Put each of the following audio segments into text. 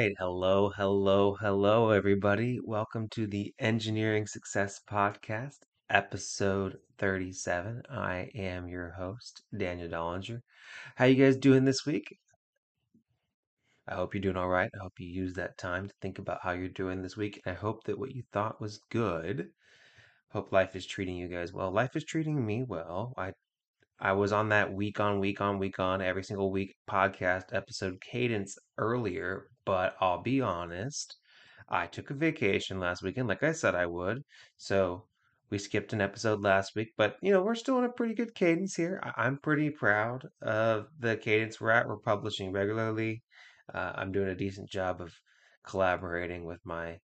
right. Hello, hello, hello, everybody. Welcome to the Engineering Success Podcast, episode 37. I am your host, Daniel Dollinger. How you guys doing this week? I hope you're doing all right. I hope you use that time to think about how you're doing this week. I hope that what you thought was good. Hope life is treating you guys well. Life is treating me well. I I was on that week on week on week on every single week podcast episode cadence earlier, but I'll be honest, I took a vacation last weekend, like I said I would. So we skipped an episode last week, but you know, we're still in a pretty good cadence here. I- I'm pretty proud of the cadence we're at. We're publishing regularly. Uh, I'm doing a decent job of collaborating with my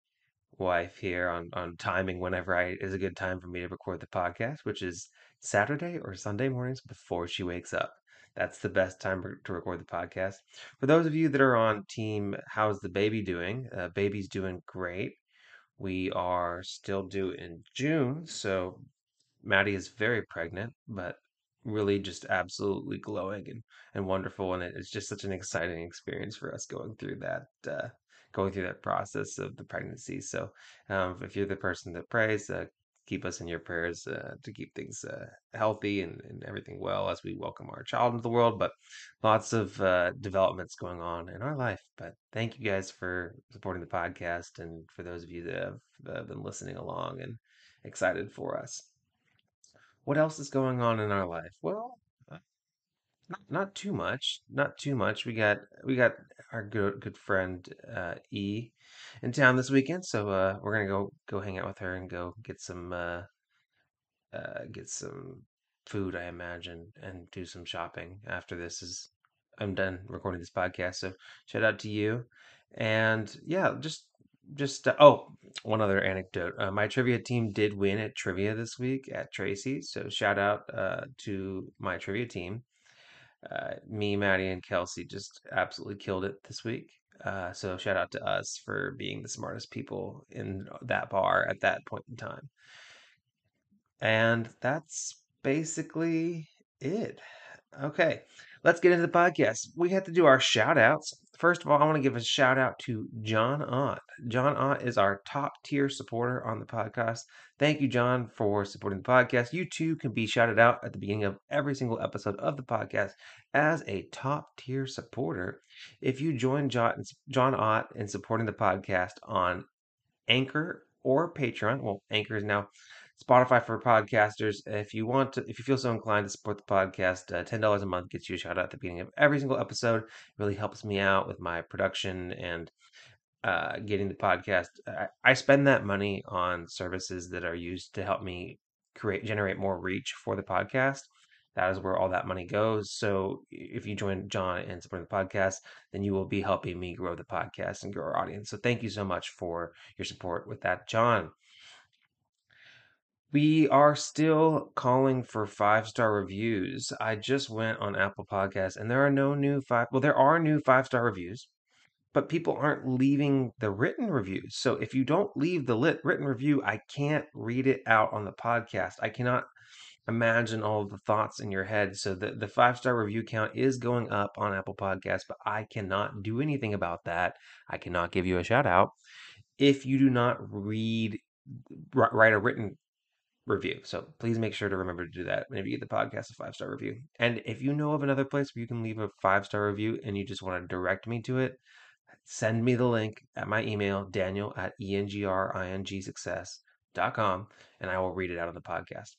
wife here on on timing whenever I is a good time for me to record the podcast, which is Saturday or Sunday mornings before she wakes up. That's the best time to record the podcast. For those of you that are on team, how's the baby doing? Uh, baby's doing great. We are still due in June, so Maddie is very pregnant, but really just absolutely glowing and, and wonderful. And it, it's just such an exciting experience for us going through that uh, going through that process of the pregnancy. So um, if you're the person that prays, uh, keep us in your prayers uh, to keep things uh, healthy and, and everything well as we welcome our child into the world. But lots of uh, developments going on in our life. But thank you guys for supporting the podcast and for those of you that have been listening along and excited for us. What else is going on in our life? Well, not too much. Not too much. We got we got our good good friend uh, E in town this weekend, so uh, we're gonna go go hang out with her and go get some uh, uh, get some food, I imagine, and do some shopping after this is I'm done recording this podcast. So shout out to you, and yeah, just just uh, oh, one other anecdote. Uh, my trivia team did win at trivia this week at Tracy, so shout out uh, to my trivia team. Uh, me, Maddie, and Kelsey just absolutely killed it this week. Uh, so shout out to us for being the smartest people in that bar at that point in time. And that's basically it. Okay, let's get into the podcast. We have to do our shout outs. First of all, I want to give a shout out to John Ott. John Ott is our top tier supporter on the podcast. Thank you, John, for supporting the podcast. You too can be shouted out at the beginning of every single episode of the podcast as a top tier supporter. If you join John, John Ott in supporting the podcast on Anchor or Patreon, well, Anchor is now Spotify for podcasters. If you want to, if you feel so inclined to support the podcast, uh, ten dollars a month gets you a shout out at the beginning of every single episode. It really helps me out with my production and uh, getting the podcast. I, I spend that money on services that are used to help me create generate more reach for the podcast. That is where all that money goes. So if you join John and support the podcast, then you will be helping me grow the podcast and grow our audience. So thank you so much for your support with that, John. We are still calling for five star reviews. I just went on Apple Podcasts and there are no new five, well, there are new five star reviews, but people aren't leaving the written reviews. So if you don't leave the lit written review, I can't read it out on the podcast. I cannot imagine all of the thoughts in your head. So the, the five star review count is going up on Apple Podcasts, but I cannot do anything about that. I cannot give you a shout out if you do not read write a written review. So please make sure to remember to do that whenever you get the podcast a five star review. And if you know of another place where you can leave a five star review and you just want to direct me to it, send me the link at my email, daniel at engringsuccess.com, and I will read it out on the podcast.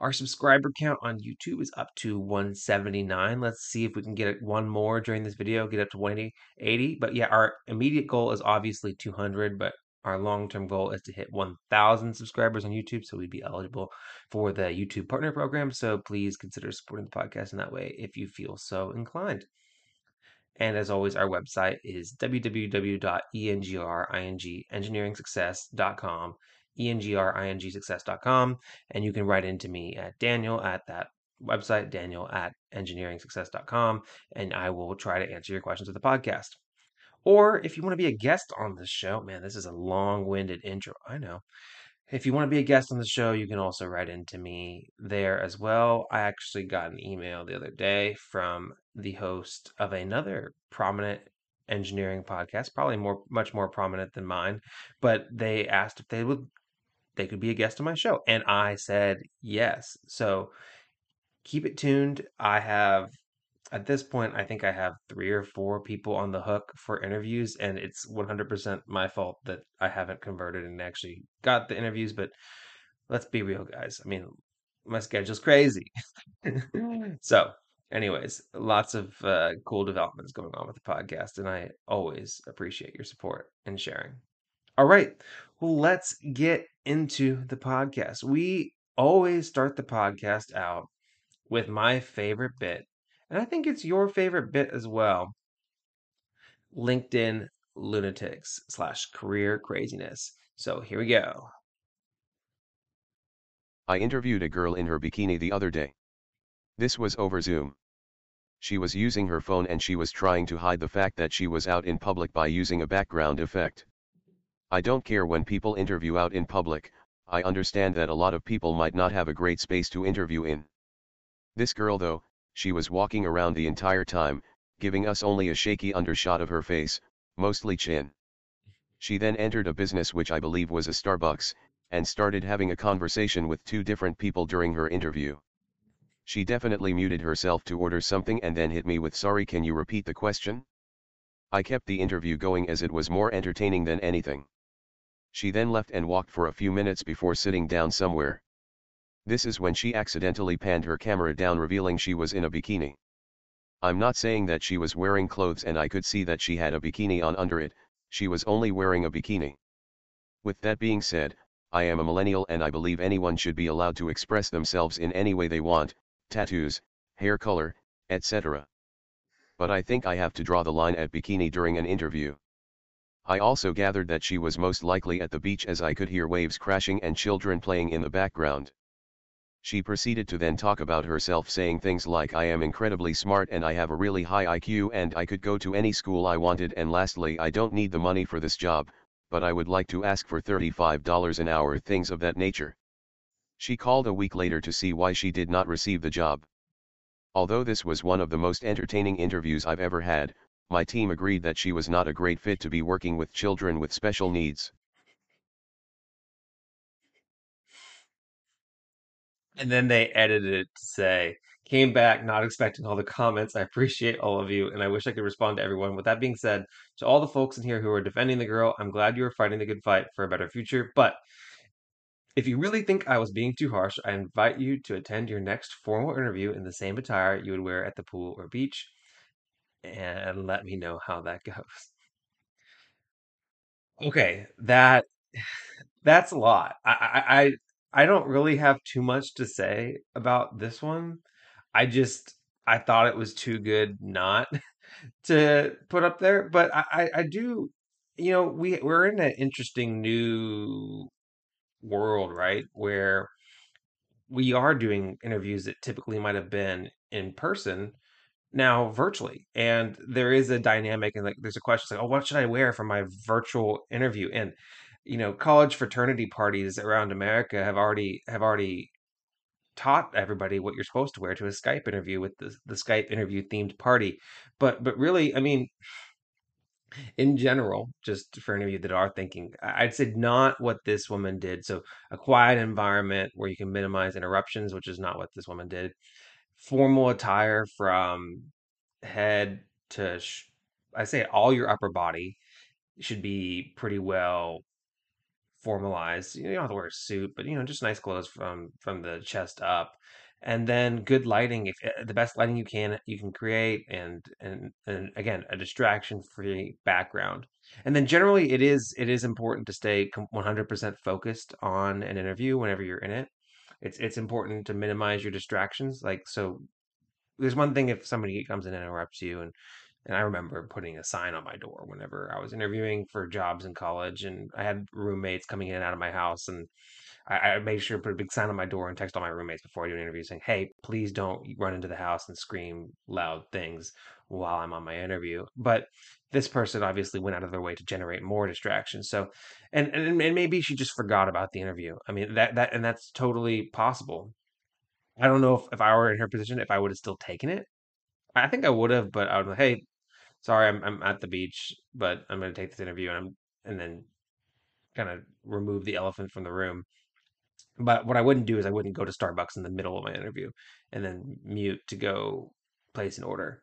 Our subscriber count on YouTube is up to 179. Let's see if we can get it one more during this video, get up to 180. But yeah, our immediate goal is obviously 200, but our long-term goal is to hit 1,000 subscribers on YouTube, so we'd be eligible for the YouTube Partner Program. So please consider supporting the podcast in that way if you feel so inclined. And as always, our website is www.engringenneeringsuccess.com, engringsuccess.com, and you can write into me at Daniel at that website, Daniel at engineeringsuccess.com, and I will try to answer your questions with the podcast. Or if you want to be a guest on this show, man, this is a long winded intro. I know. If you want to be a guest on the show, you can also write into me there as well. I actually got an email the other day from the host of another prominent engineering podcast, probably more much more prominent than mine, but they asked if they would they could be a guest on my show, and I said yes. So keep it tuned. I have at this point, I think I have three or four people on the hook for interviews, and it's 100% my fault that I haven't converted and actually got the interviews. But let's be real, guys. I mean, my schedule's crazy. so, anyways, lots of uh, cool developments going on with the podcast, and I always appreciate your support and sharing. All right, well, let's get into the podcast. We always start the podcast out with my favorite bit, and I think it's your favorite bit as well LinkedIn lunatics slash career craziness. So here we go. I interviewed a girl in her bikini the other day. This was over Zoom. She was using her phone and she was trying to hide the fact that she was out in public by using a background effect. I don't care when people interview out in public, I understand that a lot of people might not have a great space to interview in. This girl though, she was walking around the entire time, giving us only a shaky undershot of her face, mostly chin. She then entered a business which I believe was a Starbucks, and started having a conversation with two different people during her interview. She definitely muted herself to order something and then hit me with sorry can you repeat the question? I kept the interview going as it was more entertaining than anything. She then left and walked for a few minutes before sitting down somewhere. This is when she accidentally panned her camera down revealing she was in a bikini. I'm not saying that she was wearing clothes and I could see that she had a bikini on under it, she was only wearing a bikini. With that being said, I am a millennial and I believe anyone should be allowed to express themselves in any way they want, tattoos, hair color, etc. But I think I have to draw the line at bikini during an interview. I also gathered that she was most likely at the beach as I could hear waves crashing and children playing in the background. She proceeded to then talk about herself saying things like I am incredibly smart and I have a really high IQ and I could go to any school I wanted and lastly I don't need the money for this job, but I would like to ask for $35 an hour things of that nature. She called a week later to see why she did not receive the job. Although this was one of the most entertaining interviews I've ever had, my team agreed that she was not a great fit to be working with children with special needs. And then they edited it to say, came back not expecting all the comments. I appreciate all of you, and I wish I could respond to everyone. With that being said, to all the folks in here who are defending the girl, I'm glad you are fighting the good fight for a better future. But if you really think I was being too harsh, I invite you to attend your next formal interview in the same attire you would wear at the pool or beach, and let me know how that goes. Okay, that that's a lot. I, I I don't really have too much to say about this one. I just I thought it was too good not to put up there, but I I, I do. You know, we we're in an interesting new world, right? Where we are doing interviews that typically might have been in person now virtually. And there is a dynamic and like there's a question like, oh, what should I wear for my virtual interview? And you know, college fraternity parties around America have already have already taught everybody what you're supposed to wear to a Skype interview with the the Skype interview themed party. But but really, I mean, in general, just for any of you that are thinking, I'd say not what this woman did. So a quiet environment where you can minimize interruptions, which is not what this woman did. Formal attire from head to, sh- I say all your upper body should be pretty well formalized. You don't have to wear a suit, but you know, just nice clothes from from the chest up, and then good lighting. If uh, the best lighting you can you can create, and and and again, a distraction free background. And then generally, it is it is important to stay 100% focused on an interview whenever you're in it. It's it's important to minimize your distractions. Like so, there's one thing if somebody comes in and interrupts you and and I remember putting a sign on my door whenever I was interviewing for jobs in college, and I had roommates coming in and out of my house, and I, I made sure to put a big sign on my door and text all my roommates before I do an interview saying, "Hey, please don't run into the house and scream loud things while I'm on my interview." But this person obviously went out of their way to generate more distractions. So, and and, and maybe she just forgot about the interview. I mean that that and that's totally possible. I don't know if, if I were in her position, if I would have still taken it. I think I would have, but I would, hey, sorry, I'm I'm at the beach, but I'm going to take this interview and I'm and then kind of remove the elephant from the room. But what I wouldn't do is I wouldn't go to Starbucks in the middle of my interview and then mute to go place an order.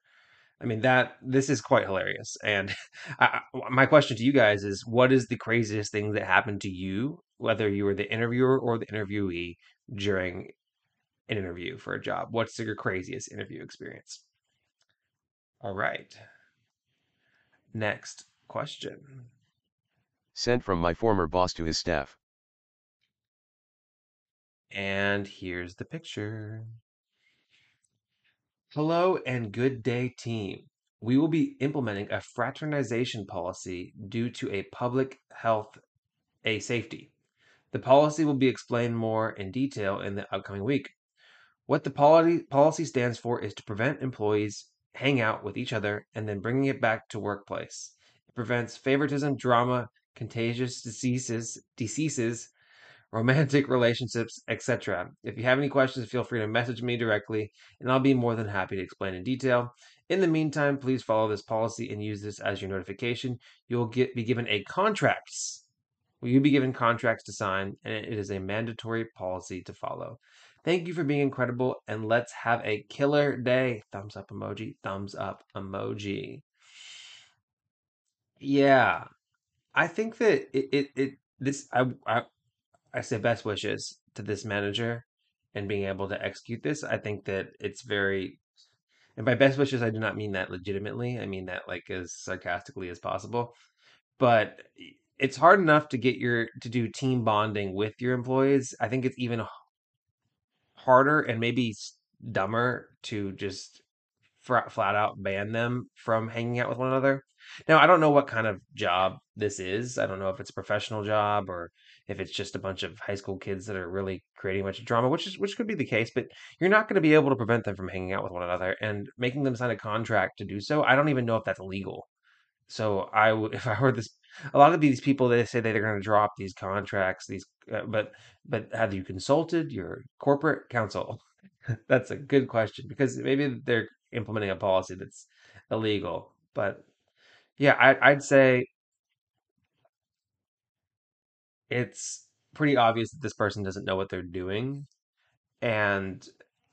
I mean that this is quite hilarious. And I, my question to you guys is, what is the craziest thing that happened to you, whether you were the interviewer or the interviewee during an interview for a job? What's your craziest interview experience? All right. Next question. Sent from my former boss to his staff. And here's the picture. Hello and good day, team. We will be implementing a fraternization policy due to a public health a safety. The policy will be explained more in detail in the upcoming week. What the policy policy stands for is to prevent employees hang out with each other and then bringing it back to workplace. It prevents favoritism, drama, contagious diseases, diseases, romantic relationships, etc. If you have any questions, feel free to message me directly, and I'll be more than happy to explain in detail. In the meantime, please follow this policy and use this as your notification. You'll get be given a contracts. Will you be given contracts to sign, and it is a mandatory policy to follow. Thank you for being incredible, and let's have a killer day. Thumbs up emoji, thumbs up emoji. Yeah, I think that it, it, it this I, I I say best wishes to this manager and being able to execute this. I think that it's very, and by best wishes, I do not mean that legitimately. I mean that like as sarcastically as possible. But it's hard enough to get your to do team bonding with your employees. I think it's even harder and maybe dumber to just flat out ban them from hanging out with one another. Now, I don't know what kind of job this is. I don't know if it's a professional job or if it's just a bunch of high school kids that are really creating a bunch of drama, which is which could be the case, but you're not going to be able to prevent them from hanging out with one another and making them sign a contract to do so. I don't even know if that's legal. So I would, if I heard this, a lot of these people they say they're going to drop these contracts, these, uh, but but have you consulted your corporate counsel? That's a good question because maybe they're implementing a policy that's illegal. But yeah, I, I'd say it's pretty obvious that this person doesn't know what they're doing, and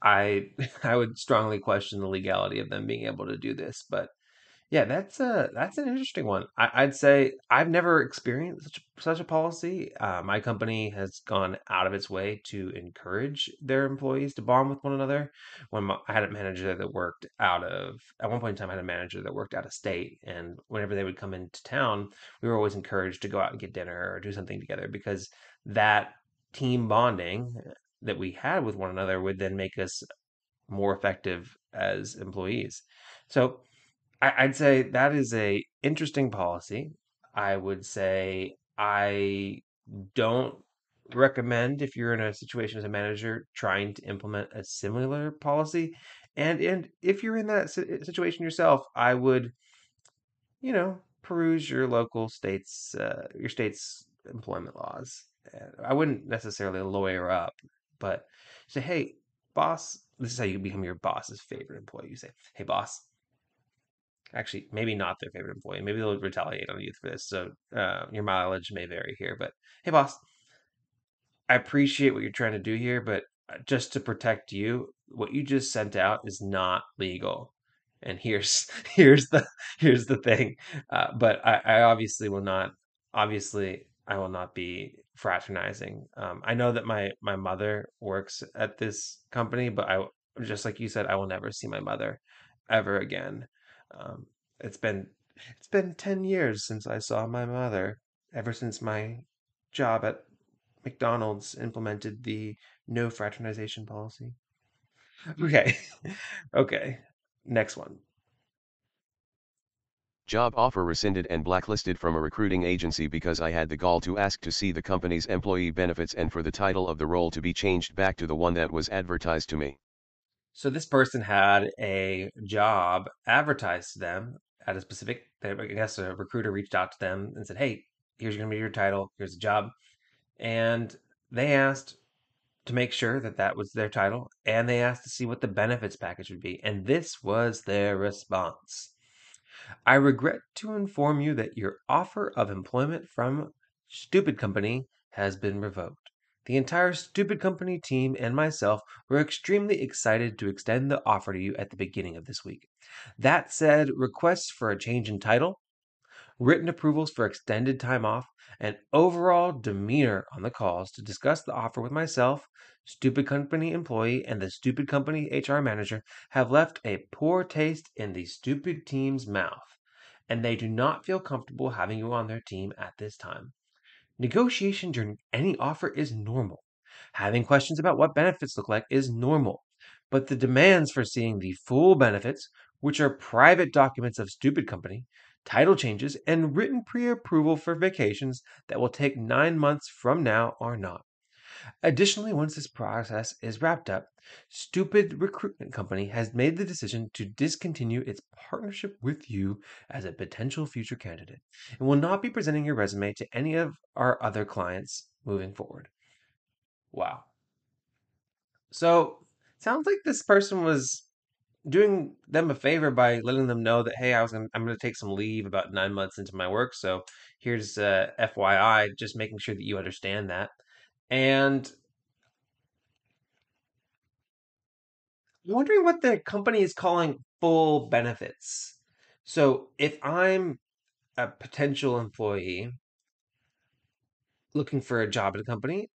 I I would strongly question the legality of them being able to do this. But yeah, that's a that's an interesting one. I, I'd say I've never experienced such such a policy. Uh, my company has gone out of its way to encourage their employees to bond with one another. When my, I had a manager that worked out of at one point in time, I had a manager that worked out of state, and whenever they would come into town, we were always encouraged to go out and get dinner or do something together because that team bonding that we had with one another would then make us more effective as employees. So I, I'd say that is a interesting policy. I would say I don't recommend if you're in a situation as a manager trying to implement a similar policy. And and if you're in that situation yourself, I would, you know, peruse your local state's uh, your state's employment laws. I wouldn't necessarily lawyer up, but say, hey, boss, this is how you become your boss's favorite employee. You say, hey, boss, actually maybe not their favorite employee. Maybe they'll retaliate on you for this. So uh, your mileage may vary here. But hey, boss, I appreciate what you're trying to do here, but uh, just to protect you, what you just sent out is not legal. And here's here's the here's the thing. Uh, but I, I obviously will not. Obviously, I will not be fraternizing. Um, I know that my my mother works at this company, but I just like you said, I will never see my mother ever again. Um, it's been it's been 10 years since I saw my mother, ever since my job at McDonald's implemented the no fraternization policy. Okay. okay. Next one. Job offer rescinded and blacklisted from a recruiting agency because I had the gall to ask to see the company's employee benefits and for the title of the role to be changed back to the one that was advertised to me. So this person had a job advertised to them at a specific. I guess a recruiter reached out to them and said, "Hey, here's going to be your title. Here's the job," and they asked to make sure that that was their title, and they asked to see what the benefits package would be, and this was their response. I regret to inform you that your offer of employment from Stupid Company has been revoked. The entire Stupid Company team and myself were extremely excited to extend the offer to you at the beginning of this week. That said, requests for a change in title, written approvals for extended time off, and overall demeanor on the calls to discuss the offer with myself, Stupid Company employee, and the Stupid Company HR manager have left a poor taste in the Stupid team's mouth, and they do not feel comfortable having you on their team at this time. Negotiation during any offer is normal. Having questions about what benefits look like is normal. But the demands for seeing the full benefits, which are private documents of Stupid Company, title changes, and written pre approval for vacations that will take nine months from now are not. Additionally, once this process is wrapped up, Stupid Recruitment Company has made the decision to discontinue its partnership with you as a potential future candidate and will not be presenting your resume to any of our other clients moving forward. Wow. So, sounds like this person was doing them a favor by letting them know that hey, I was gonna, I'm going to take some leave about nine months into my work. So here's uh, FYI, just making sure that you understand that. And I'm wondering what the company is calling full benefits. So if I'm a potential employee looking for a job at a company,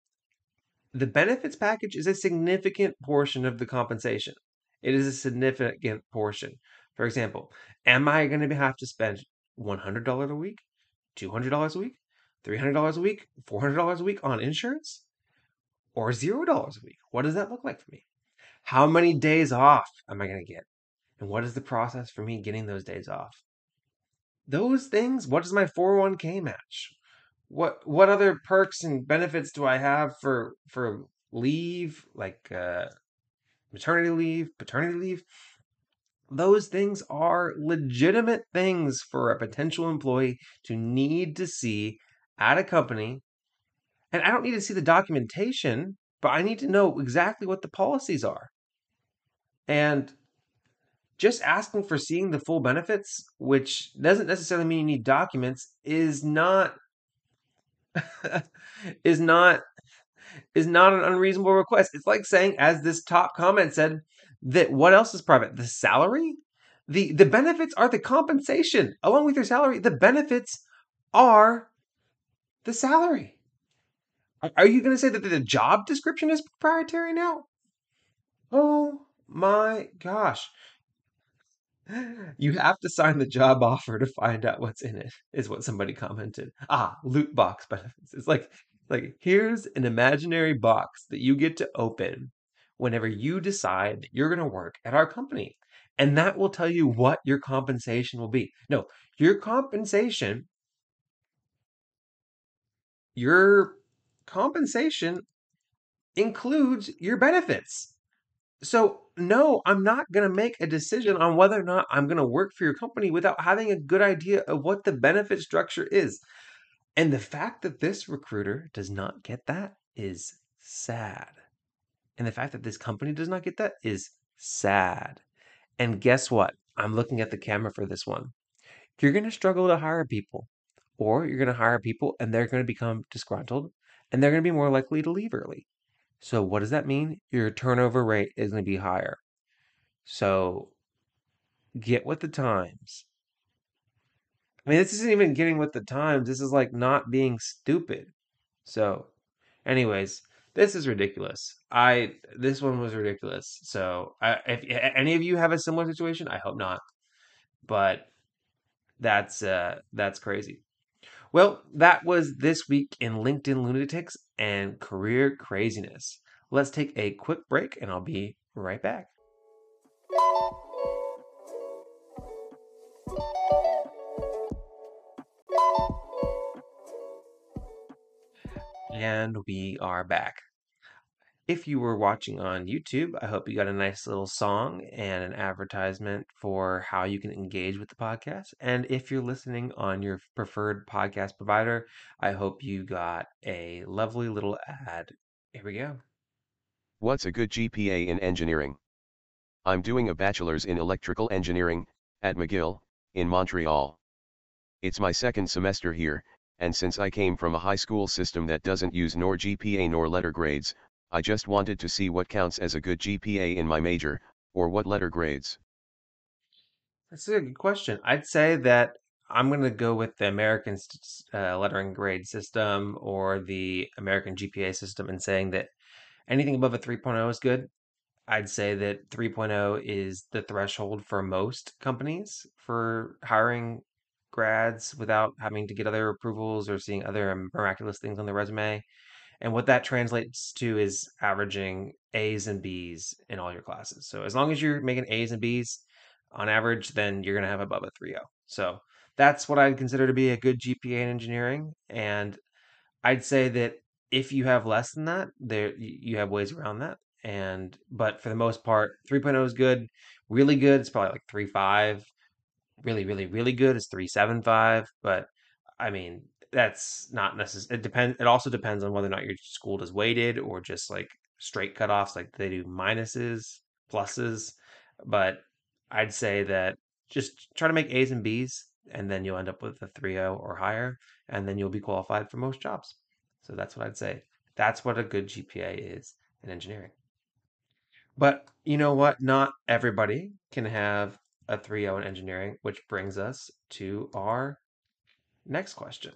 the benefits package is a significant portion of the compensation. It is a significant portion. For example, am I going to have to spend $100 a week, $200 a week, $300 a week, $400 a week on insurance? Or $0 a week? What does that look like for me? How many days off am I going to get? And what is the process for me getting those days off? Those things, what does my 401k match? What what other perks and benefits do I have for for leave like uh maternity leave, paternity leave? Those things are legitimate things for a potential employee to need to see at a company. And I don't need to see the documentation, but I need to know exactly what the policies are. And just asking for seeing the full benefits, which doesn't necessarily mean you need documents, is not is not is not an unreasonable request. It's like saying, as this top comment said, that what else is private? The salary? The the benefits are the compensation. Along with your salary, the benefits are the salary. Are you going to say that the job description is proprietary now? Oh my gosh. You have to sign the job offer to find out what's in it, is what somebody commented. Ah, loot box benefits. It's like like here's an imaginary box that you get to open whenever you decide that you're going to work at our company. And that will tell you what your compensation will be. No, your compensation your compensation includes your benefits. So, no, I'm not going to make a decision on whether or not I'm going to work for your company without having a good idea of what the benefit structure is. And the fact that this recruiter does not get that is sad. And the fact that this company does not get that is sad. And guess what? I'm looking at the camera for this one. You're going to struggle to hire people, or you're going to hire people and they're going to become disgruntled and they're going to be more likely to leave early. So, what does that mean? Your turnover rate is going to be higher. So, get with the times. I mean, this isn't even getting with the times. This is like not being stupid. So, anyways, this is ridiculous. I this one was ridiculous. So, I, if any of you have a similar situation, I hope not. But that's uh that's crazy. Well, that was this week in LinkedIn lunatics and career craziness. Let's take a quick break and I'll be right back. And we are back. If you were watching on YouTube, I hope you got a nice little song and an advertisement for how you can engage with the podcast. And if you're listening on your preferred podcast provider, I hope you got a lovely little ad. Here we go. What's a good GPA in engineering? I'm doing a bachelor's in electrical engineering at McGill, in Montreal. It's my second semester here, and since I came from a high school system that doesn't use nor GPA nor letter grades, I just wanted to see what counts as a good GPA in my major, or what letter grades. That's a good question. I'd say that I'm going to go with the American uh, lettering grade system or the American GPA system and saying that anything above a 3.0 is good. I'd say that 3.0 is the threshold for most companies for hiring grads without having to get other approvals or seeing other miraculous things on the resume. And what that translates to is averaging A's and B's in all your classes. So as long as you're making A's and B's on average, then you're going to have above a 3.0. So that's what I'd consider to be a good GPA in engineering. And I'd say that if you have less than that, there you have ways around that. And but for the most part, 3.0 is good. Really good, it's probably like 3.5. Really, really, really good is 3.75. But I mean, that's not necessary. It depends. It also depends on whether or not your school does weighted or just like straight cutoffs, like they do minuses, pluses. But I'd say that just try to make A's and B's, and then you'll end up with a 3.0 or higher, and then you'll be qualified for most jobs. So that's what I'd say. That's what a good GPA is in engineering. But you know what? Not everybody can have a 3.0 in engineering, which brings us to our next question.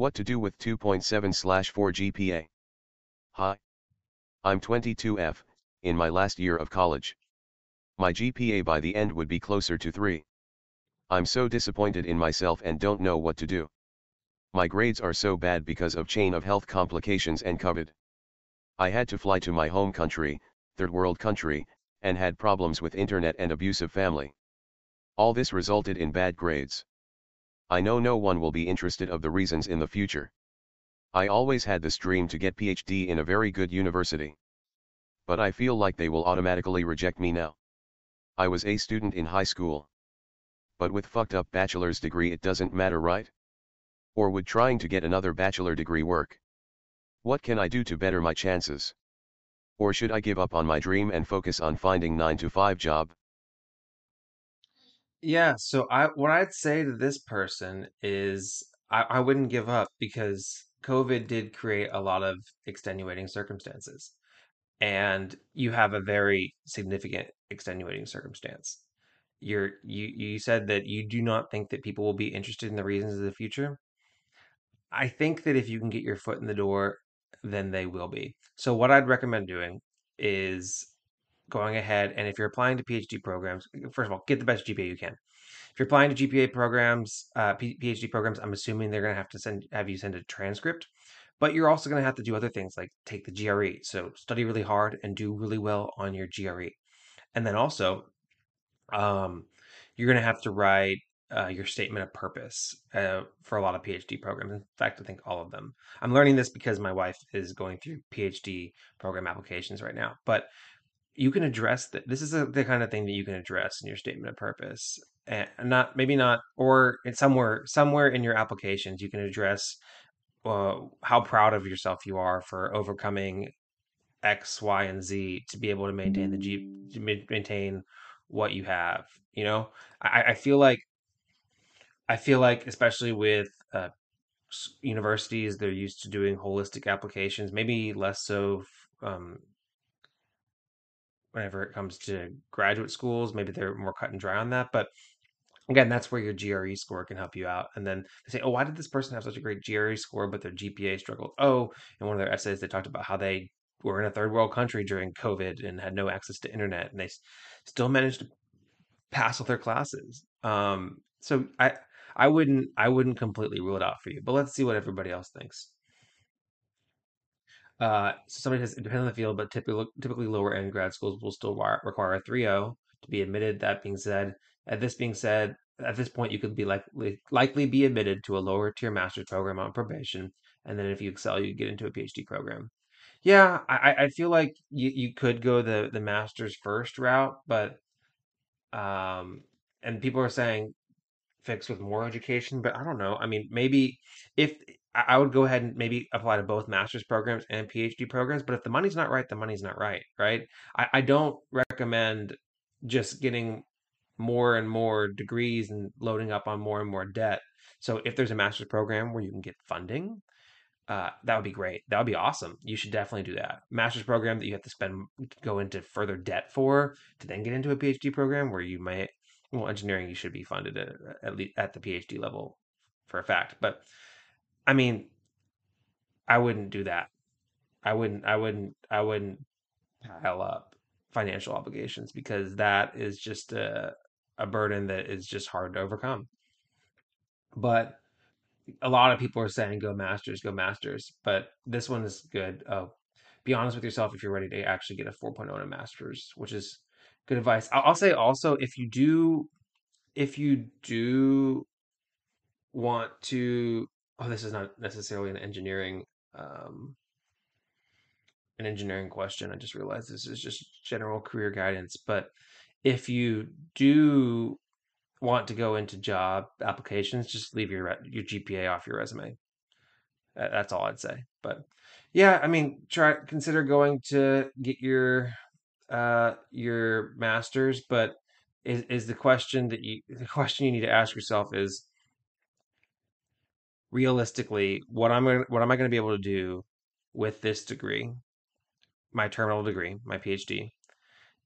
What to do with 2.7/4 GPA? Hi. I'm 22F, in my last year of college. My GPA by the end would be closer to 3. I'm so disappointed in myself and don't know what to do. My grades are so bad because of chain of health complications and COVID. I had to fly to my home country, third world country, and had problems with internet and abusive family. All this resulted in bad grades. I know no one will be interested of the reasons in the future. I always had this dream to get PhD in a very good university. But I feel like they will automatically reject me now. I was a student in high school but with fucked up bachelor's degree it doesn't matter right? Or would trying to get another bachelor degree work? What can I do to better my chances? Or should I give up on my dream and focus on finding 9 to 5 job? Yeah, so I what I'd say to this person is I, I wouldn't give up because COVID did create a lot of extenuating circumstances. And you have a very significant extenuating circumstance you're you you said that you do not think that people will be interested in the reasons of the future. I think that if you can get your foot in the door, then they will be. So what I'd recommend doing is going ahead and if you're applying to PhD programs, first of all, get the best GPA you can. If you're applying to GPA programs, uh, PhD programs, I'm assuming they're going to have to send have you send a transcript, but you're also going to have to do other things like take the GRE. So study really hard and do really well on your GRE, and then also um, you're going to have to write uh, your statement of purpose uh, for a lot of PhD programs. In fact, I think all of them. I'm learning this because my wife is going through PhD program applications right now. But you can address that. This is a, the kind of thing that you can address in your statement of purpose, and not maybe not, or in somewhere somewhere in your applications you can address uh, how proud of yourself you are for overcoming X, Y, and Z to be able to maintain the G, to maintain what you have. You know, I, I feel like I feel like especially with uh, universities, they're used to doing holistic applications. Maybe less so um, whenever it comes to graduate schools. Maybe they're more cut and dry on that, but again, that's where your GRE score can help you out. And then they say, oh, why did this person have such a great GRE score, but their GPA struggled? Oh, in one of their essays, they talked about how they were in a third world country during COVID and had no access to internet, and they still managed to pass with their classes. Um, so I I wouldn't I wouldn't completely rule it out for you, but let's see what everybody else thinks. Uh, so somebody says it depends on the field, but typically typically lower end grad schools will still require a 3.0 to be admitted. That being said, at this being said, at this point you could be likely likely be admitted to a lower tier master's program on probation, and then if you excel, you get into a PhD program. Yeah, I, I feel like you, you could go the the master's first route, but um, and people are saying fix with more education, but I don't know. I mean, maybe if I would go ahead and maybe apply to both master's programs and PhD programs, but if the money's not right, the money's not right, right? I, I don't recommend just getting more and more degrees and loading up on more and more debt. So if there's a master's program where you can get funding, uh, that would be great. That would be awesome. You should definitely do that. Master's program that you have to spend go into further debt for to then get into a PhD program where you might well engineering you should be funded at, at least at the PhD level for a fact. But I mean, I wouldn't do that. I wouldn't. I wouldn't. I wouldn't pile up financial obligations because that is just a a burden that is just hard to overcome. But a lot of people are saying go masters, go masters, but this one is good. Oh, be honest with yourself if you're ready to actually get a 4.0 in a masters, which is good advice. I'll, I'll say also if you do, if you do want to, oh, this is not necessarily an engineering, um, an engineering question. I just realized this is just general career guidance. But if you do want to go into job applications, just leave your your GPA off your resume. That's all I'd say. But yeah, I mean, try consider going to get your uh your masters, but is is the question that you the question you need to ask yourself is realistically, what I'm gonna, what am I going to be able to do with this degree, my terminal degree, my PhD?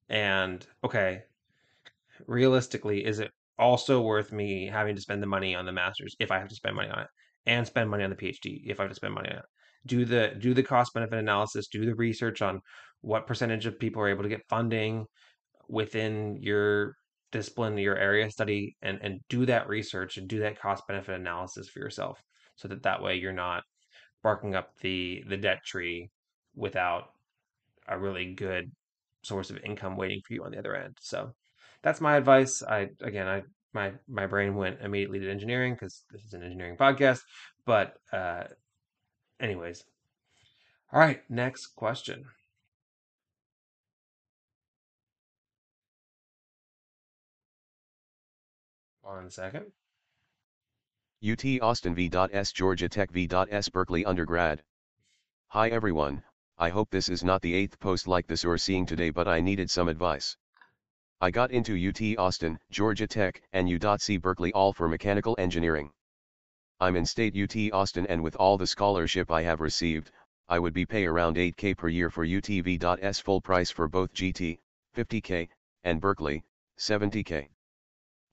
And okay, realistically, is it also worth me having to spend the money on the masters if I have to spend money on it, and spend money on the PhD if I have to spend money on it? Do the do the cost benefit analysis, do the research on what percentage of people are able to get funding within your discipline, your area study, and and do that research and do that cost benefit analysis for yourself, so that that way you're not barking up the the debt tree without a really good source of income waiting for you on the other end. So that's my advice. I again, I my my brain went immediately to engineering because this is an engineering podcast. But uh, anyways, all right. Next question. One second. UT Austin v.S Georgia Tech v.S Berkeley undergrad. Hi everyone, I hope this is not the eighth post like this you're seeing today but I needed some advice. I got into UT Austin, Georgia Tech, and UC Berkeley all for mechanical engineering. I'm in state UT Austin and with all the scholarship I have received, I would be pay around 8k per year for UTV.S full price for both GT, 50k, and Berkeley, 70k.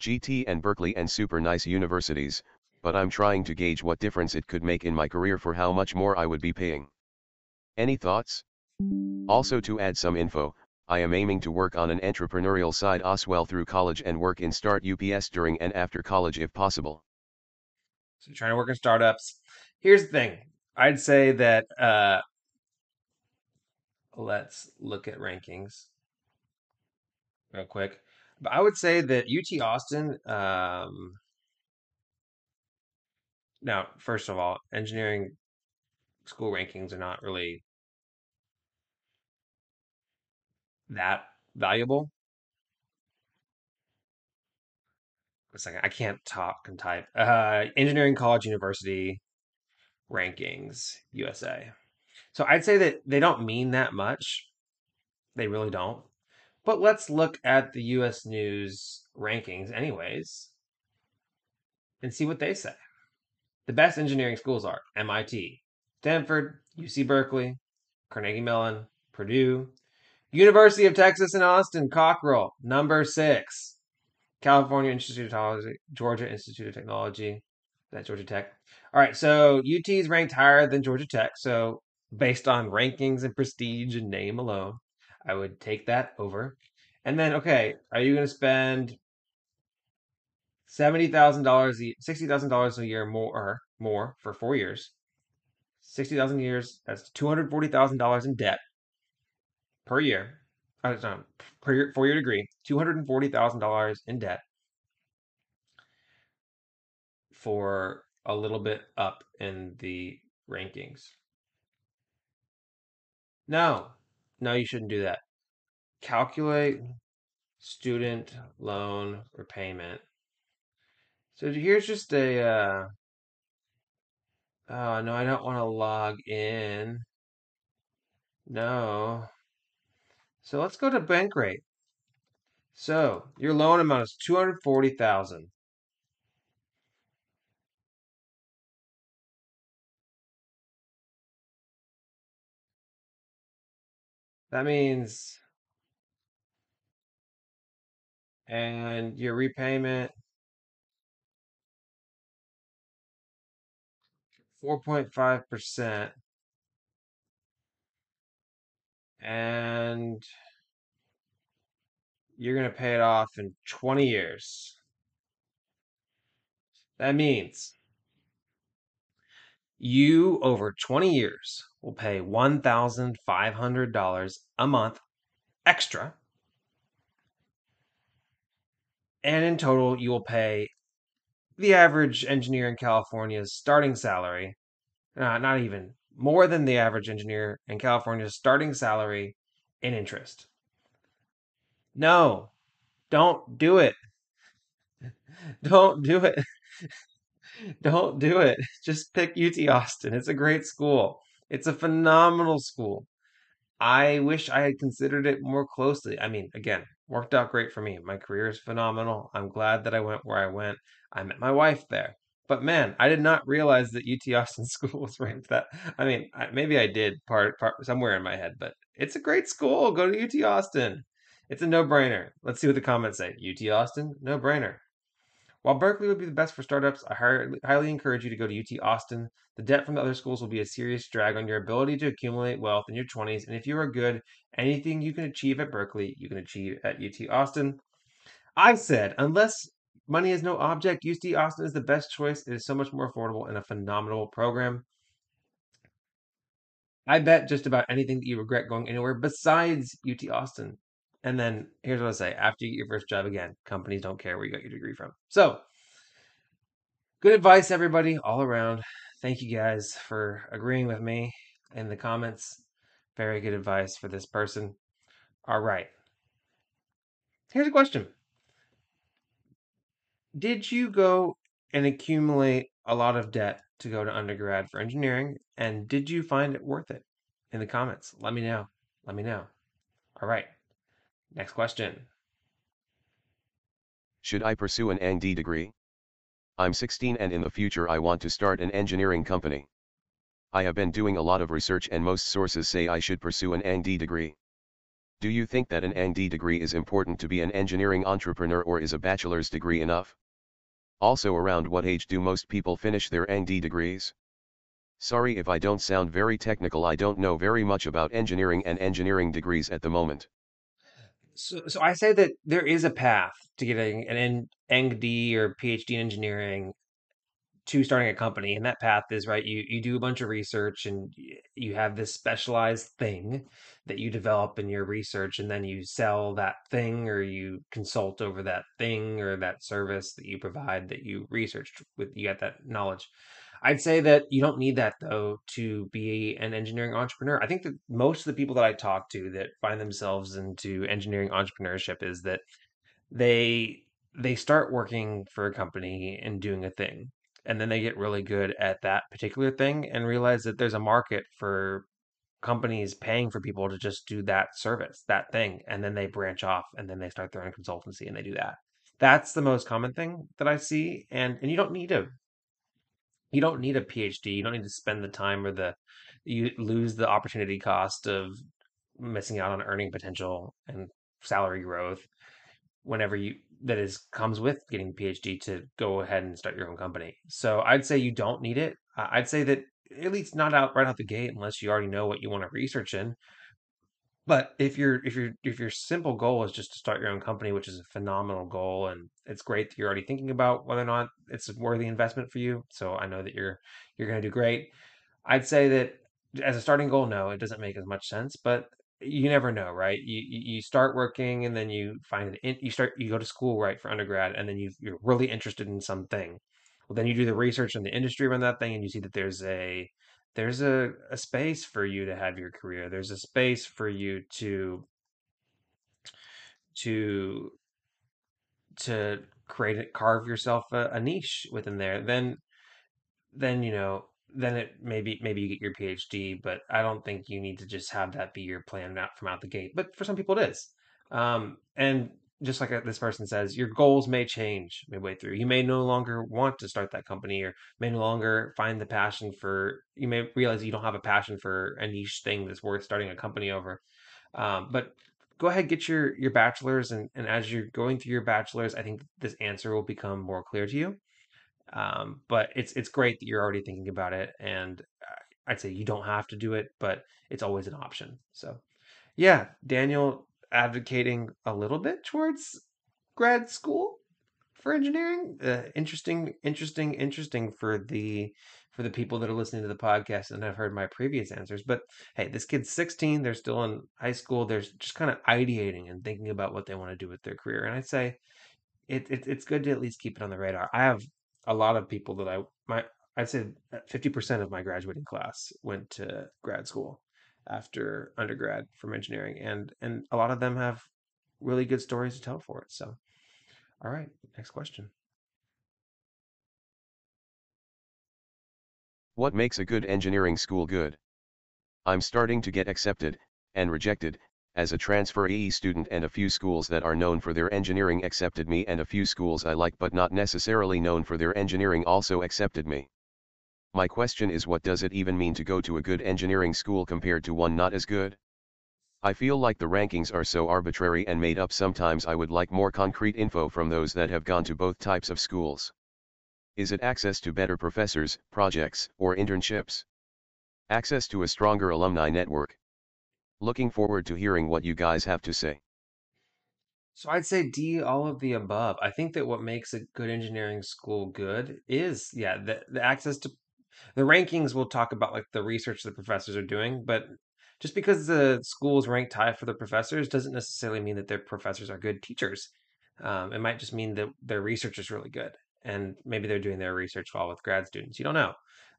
GT and Berkeley and super nice universities, but I'm trying to gauge what difference it could make in my career for how much more I would be paying. Any thoughts? Also to add some info, I am aiming to work on an entrepreneurial side as well through college and work in Start UPS during and after college if possible. So trying to work in startups. Here's the thing. I'd say that uh, let's look at rankings real quick. But I would say that UT Austin. Um, now, first of all, engineering school rankings are not really that valuable. A second, I can't talk and type. Uh, Engineering College University rankings USA. So I'd say that they don't mean that much. They really don't. But let's look at the US News rankings, anyways, and see what they say. The best engineering schools are MIT, Stanford, UC Berkeley, Carnegie Mellon, Purdue, University of Texas in Austin, Cockrell, number six. California Institute of Technology, Georgia Institute of Technology, that Georgia Tech. All right, so UT is ranked higher than Georgia Tech. So based on rankings and prestige and name alone, I would take that over. And then, okay, are you going to spend seventy thousand dollars, sixty thousand dollars a year more, or more for four years? Sixty thousand years. That's two hundred forty thousand dollars in debt per year, uh, no, per year, four year degree, two hundred and forty thousand dollars in debt for a little bit up in the rankings. No, no, you shouldn't do that. Calculate student loan repayment. So here's just a. Uh, oh no, I don't want to log in. No. So let's go to Bankrate. So your loan amount is two hundred forty thousand. That means, and your repayment four point five percent, and you're gonna pay it off in twenty years. That means you over 20 years will pay $1,500 a month extra. And in total, you will pay the average engineer in California's starting salary, uh, not even more than the average engineer in California's starting salary in interest. No, don't do it. Don't do it. Don't do it. Just pick UT Austin. It's a great school. It's a phenomenal school. I wish I had considered it more closely. I mean, again, worked out great for me. My career is phenomenal. I'm glad that I went where I went. I met my wife there. But man, I did not realize that UT Austin School was ranked that. I mean, maybe I did part, part somewhere in my head, but it's a great school. Go to UT Austin. It's a no-brainer. Let's see what the comments say. UT Austin, no-brainer. While Berkeley would be the best for startups, I highly encourage you to go to UT Austin. The debt from the other schools will be a serious drag on your ability to accumulate wealth in your 20s. And if you are good, anything you can achieve at Berkeley, you can achieve at UT Austin. I said, unless money is no object, UT Austin is the best choice. It is so much more affordable and a phenomenal program. I bet just about anything that you regret going anywhere besides UT Austin. And then here's what I say after you get your first job again, companies don't care where you got your degree from. So, good advice, everybody, all around. Thank you guys for agreeing with me in the comments. Very good advice for this person. All right. Here's a question Did you go and accumulate a lot of debt to go to undergrad for engineering? And did you find it worth it? In the comments, let me know. Let me know. All right. Next question. Should I pursue an EngD degree? I'm 16 and in the future I want to start an engineering company. I have been doing a lot of research and most sources say I should pursue an EngD degree. Do you think that an EngD degree is important to be an engineering entrepreneur or is a bachelor's degree enough? Also around what age do most people finish their EngD degrees? Sorry if I don't sound very technical I don't know very much about engineering and engineering degrees at the moment. So, so I say that there is a path to getting an EngD or PhD in engineering to starting a company, and that path is right. You you do a bunch of research, and you have this specialized thing that you develop in your research, and then you sell that thing, or you consult over that thing or that service that you provide that you researched with. You got that knowledge. I'd say that you don't need that though to be an engineering entrepreneur. I think that most of the people that I talk to that find themselves into engineering entrepreneurship is that they they start working for a company and doing a thing and then they get really good at that particular thing and realize that there's a market for companies paying for people to just do that service, that thing, and then they branch off and then they start their own consultancy and they do that. That's the most common thing that I see and and you don't need a you don't need a PhD. You don't need to spend the time or the you lose the opportunity cost of missing out on earning potential and salary growth whenever you that is comes with getting a PhD to go ahead and start your own company. So I'd say you don't need it. I'd say that at least not out right out the gate unless you already know what you want to research in. But if your if your if your simple goal is just to start your own company, which is a phenomenal goal, and it's great that you're already thinking about whether or not it's a worthy investment for you. So I know that you're you're going to do great. I'd say that as a starting goal, no, it doesn't make as much sense, but you never know, right? You you start working and then you find it. You start you go to school right for undergrad, and then you you're really interested in something. Well, then you do the research in the industry around that thing, and you see that there's a there's a, a space for you to have your career. There's a space for you to to to create it, carve yourself a, a niche within there. Then then you know then it maybe maybe you get your PhD, but I don't think you need to just have that be your plan out from out the gate. But for some people, it is. Um, and just like uh, this person says, your goals may change midway through. You may no longer want to start that company or may no longer find the passion for, you may realize you don't have a passion for a niche thing that's worth starting a company over. Um, but go ahead, get your, your bachelor's. And, and as you're going through your bachelor's, I think this answer will become more clear to you. Um, but it's, it's great that you're already thinking about it. And uh, I'd say you don't have to do it, but it's always an option. So yeah, Daniel advocating a little bit towards grad school for engineering. Uh, interesting, interesting, interesting for the for the people that are listening to the podcast and have heard my previous answers. But hey, this kid's 16. They're still in high school. They're just kind of ideating and thinking about what they want to do with their career. And I'd say it, it it's good to at least keep it on the radar. I have a lot of people that I my I'd say 50% of my graduating class went to grad school after undergrad from engineering and and a lot of them have really good stories to tell for it. So, all right, next question. What makes a good engineering school good? I'm starting to get accepted, and rejected, as a transferee student and a few schools that are known for their engineering accepted me and a few schools I like but not necessarily known for their engineering also accepted me. My question is what does it even mean to go to a good engineering school compared to one not as good? I feel like the rankings are so arbitrary and made up sometimes I would like more concrete info from those that have gone to both types of schools. Is it access to better professors, projects, or internships? Access to a stronger alumni network. Looking forward to hearing what you guys have to say. So I'd say D, all of the above. I think that what makes a good engineering school good is, yeah, the, the access to the rankings we'll talk about like the research the professors are doing, but just because the schools rank high for the professors doesn't necessarily mean that their professors are good teachers. Um, it might just mean that their research is really good, and maybe they're doing their research well with grad students. You don't know.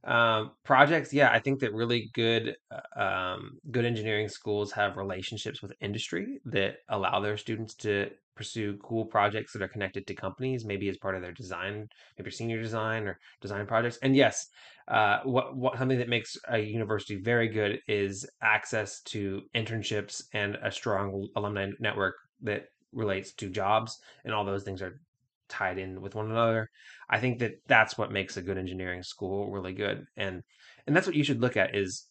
Um, projects, yeah, I think that really good, uh, um, good engineering schools have relationships with industry that allow their students to pursue cool projects that are connected to companies, maybe as part of their design, maybe senior design or design projects. And yes, uh, what what something that makes a university very good is access to internships and a strong alumni network that relates to jobs, and all those things are tied in with one another. I think that that's what makes a good engineering school really good, and and that's what you should look at is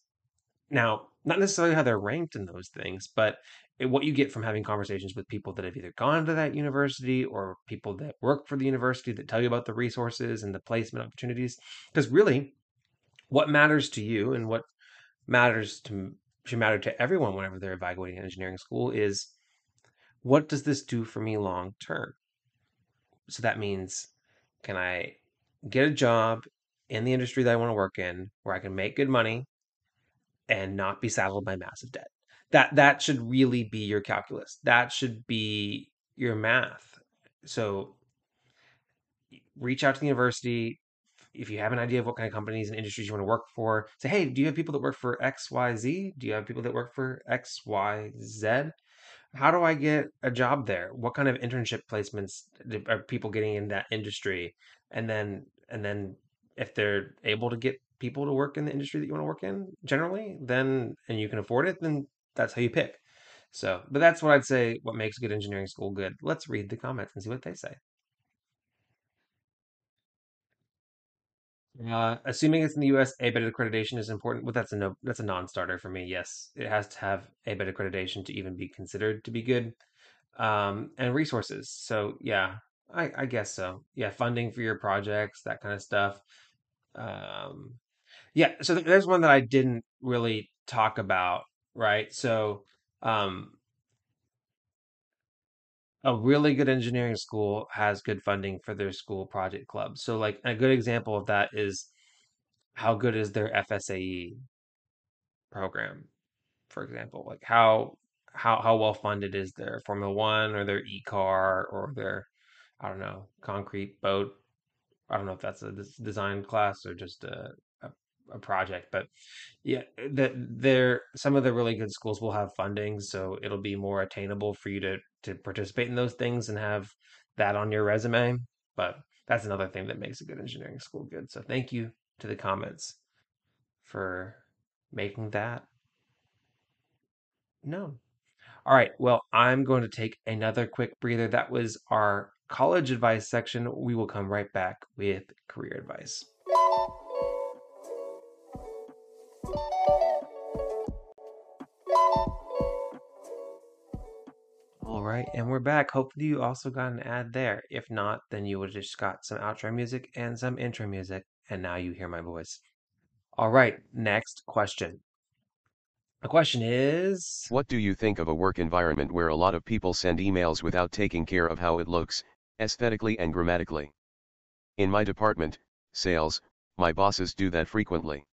now not necessarily how they're ranked in those things, but what you get from having conversations with people that have either gone to that university or people that work for the university that tell you about the resources and the placement opportunities. Because really, what matters to you and what matters to should matter to everyone whenever they're evaluating engineering school is what does this do for me long term? So that means can I get a job in the industry that I want to work in where I can make good money and not be saddled by massive debt? That that should really be your calculus. That should be your math. So reach out to the university, if you have an idea of what kind of companies and industries you want to work for, say, hey, do you have people that work for XYZ? Do you have people that work for XYZ? How do I get a job there? What kind of internship placements are people getting in that industry? And then, and then if they're able to get people to work in the industry that you want to work in generally, then, and you can afford it, then that's how you pick. So, but that's what I'd say what makes good engineering school good. Let's read the comments and see what they say. Uh, assuming it's in the U.S., ABET accreditation is important. Well, that's a no. That's a non-starter for me. Yes, it has to have ABET accreditation to even be considered to be good. Um, and resources. So yeah, I, I guess so. Yeah, funding for your projects, that kind of stuff. Um, yeah. So th- there's one that I didn't really talk about. Right. So um, a really good engineering school has good funding for their school project club. So like a good example of that is how good is their FSAE program, for example? Like how how how well funded is their Formula One or their e-car or their I don't know concrete boat? I don't know if that's a design class or just a a, project, but yeah, eh, that there some of the really good schools will have funding, so it'll be more attainable for you to to participate in those things and have that on your resume. But that's another thing that makes a good engineering school good. So thank you to the comments for making that known. All right, well, I'm going to take another quick breather. That was our college advice section. We will come right back with career advice. Right, and we're back. Hopefully, you also got an ad there. If not, then you would have just got some outro music and some intro music, and now you hear my voice. All right, next question. The question is What do you think of a work environment where a lot of people send emails without taking care of how it looks, aesthetically and grammatically? In my department, sales, my bosses do that frequently.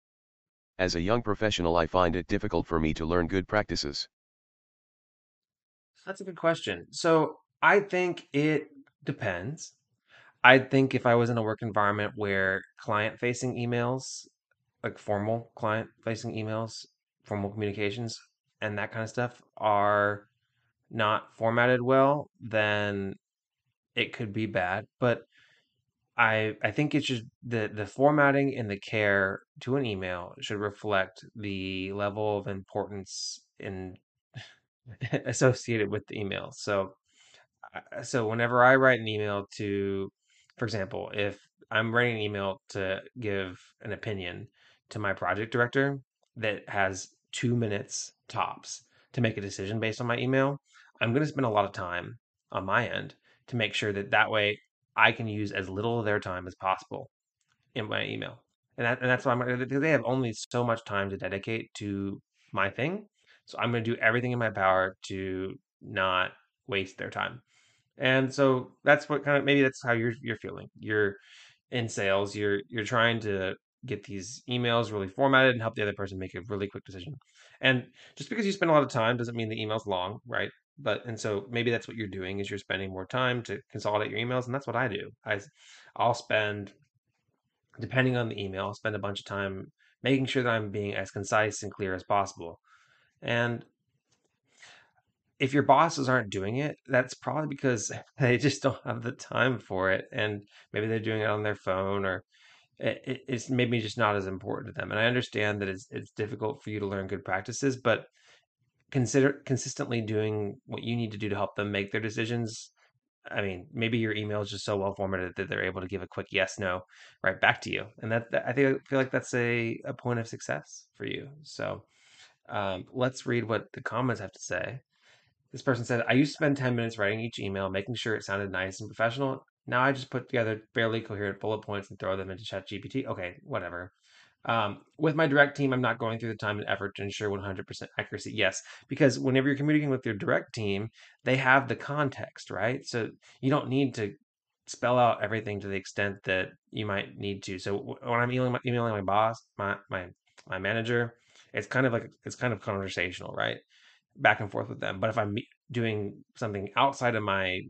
As a young professional, I find it difficult for me to learn good practices. That's a good question. So I think it depends. I think if I was in a work environment where client facing emails, like formal client facing emails, formal communications, and that kind of stuff are not formatted well, then it could be bad. But I I think it should the the formatting and the care to an email should reflect the level of importance in associated with the email. So so whenever I write an email to, for example, if I'm writing an email to give an opinion to my project director that has two minutes tops to make a decision based on my email, I'm going to spend a lot of time on my end to make sure that that way I can use as little of their time as possible in my email. And that, and that's why I'm they have only so much time to dedicate to my thing. So I'm going to do everything in my power to not waste their time. And so that's what kind of maybe that's how you're you're feeling. You're in sales, you're you're trying to get these emails really formatted and help the other person make a really quick decision. And just because you spend a lot of time doesn't mean the email's long, right? But and so maybe that's what you're doing is you're spending more time to consolidate your emails, and that's what I do. I I'll spend depending on the email, I'll spend a bunch of time making sure that I'm being as concise and clear as possible. And if your bosses aren't doing it, that's probably because they just don't have the time for it, and maybe they're doing it on their phone, or it, it's maybe just not as important to them. And I understand that it's it's difficult for you to learn good practices, but consider consistently doing what you need to do to help them make their decisions. I mean, maybe your email is just so well formatted that they're able to give a quick yes no right back to you, and that, that I think I feel like that's a a point of success for you. So um, let's read what the comments have to say. This person said, I used to spend 10 minutes writing each email, making sure it sounded nice and professional. Now I just put together barely coherent bullet points and throw them into ChatGPT. Okay, whatever. Um, with my direct team, I'm not going through the time and effort to ensure 100% accuracy. Yes, because whenever you're communicating with your direct team, they have the context, right? So you don't need to spell out everything to the extent that you might need to. So when I'm emailing my, emailing my boss, my my my manager, it's kind of like it's kind of conversational, right? back and forth with them. But if I'm doing something outside of my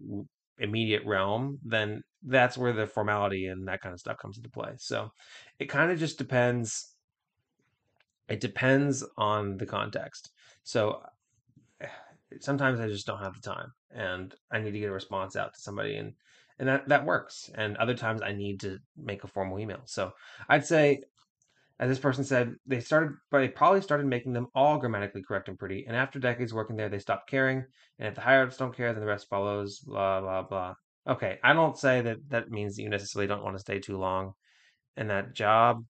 immediate realm, then that's where the formality and that kind of stuff comes into play. So it kind of just depends. It depends on the context. So sometimes I just don't have the time and I need to get a response out to somebody and and that that works. And other times I need to make a formal email. So I'd say as this person said, they started, but they probably started making them all grammatically correct and pretty. And after decades working there, they stopped caring. And if the higher ups don't care, then the rest follows. Blah blah blah. Okay, I don't say that that means that you necessarily don't want to stay too long in that job.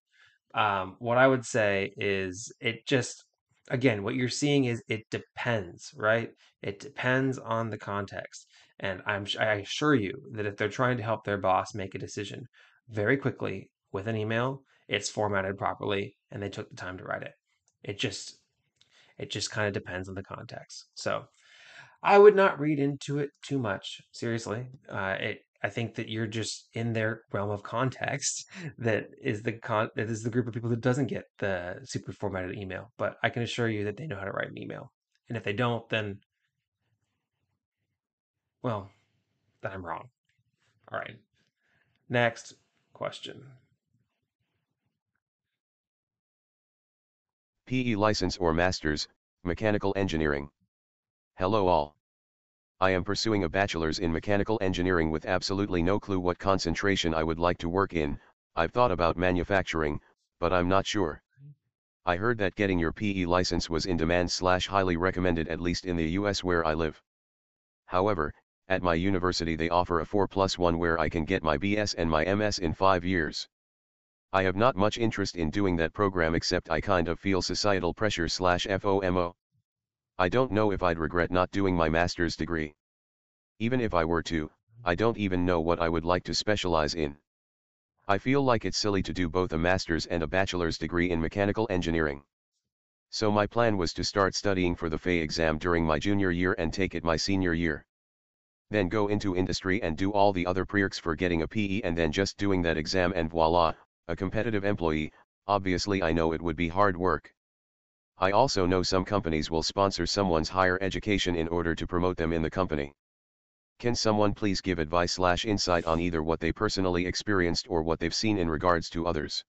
Um, what I would say is it just again what you're seeing is it depends, right? It depends on the context. And I'm I assure you that if they're trying to help their boss make a decision very quickly with an email, it's formatted properly and they took the time to write it. It just it just kind of depends on the context. So I would not read into it too much. Seriously, uh, it. I think that you're just in their realm of context. That is the con. That is the group of people that doesn't get the super formatted email. But I can assure you that they know how to write an email. And if they don't, then well, then I'm wrong. All right. Next question. PE license or master's, mechanical engineering. Hello all. I am pursuing a bachelor's in mechanical engineering with absolutely no clue what concentration I would like to work in, I've thought about manufacturing, but I'm not sure. I heard that getting your PE license was in demand slash highly recommended at least in the US where I live. However, at my university they offer a 4 plus 1 where I can get my BS and my MS in 5 years. I have not much interest in doing that program except I kind of feel societal pressure slash FOMO. I don't know if I'd regret not doing my master's degree. Even if I were to, I don't even know what I would like to specialize in. I feel like it's silly to do both a master's and a bachelor's degree in mechanical engineering. So my plan was to start studying for the FE exam during my junior year and take it my senior year. Then go into industry and do all the other prereqs for getting a PE and then just doing that exam and voila, a competitive employee, obviously I know it would be hard work. I also know some companies will sponsor someone's higher education in order to promote them in the company. Can someone please give advice slash insight on either what they personally experienced or what they've seen in regards to others?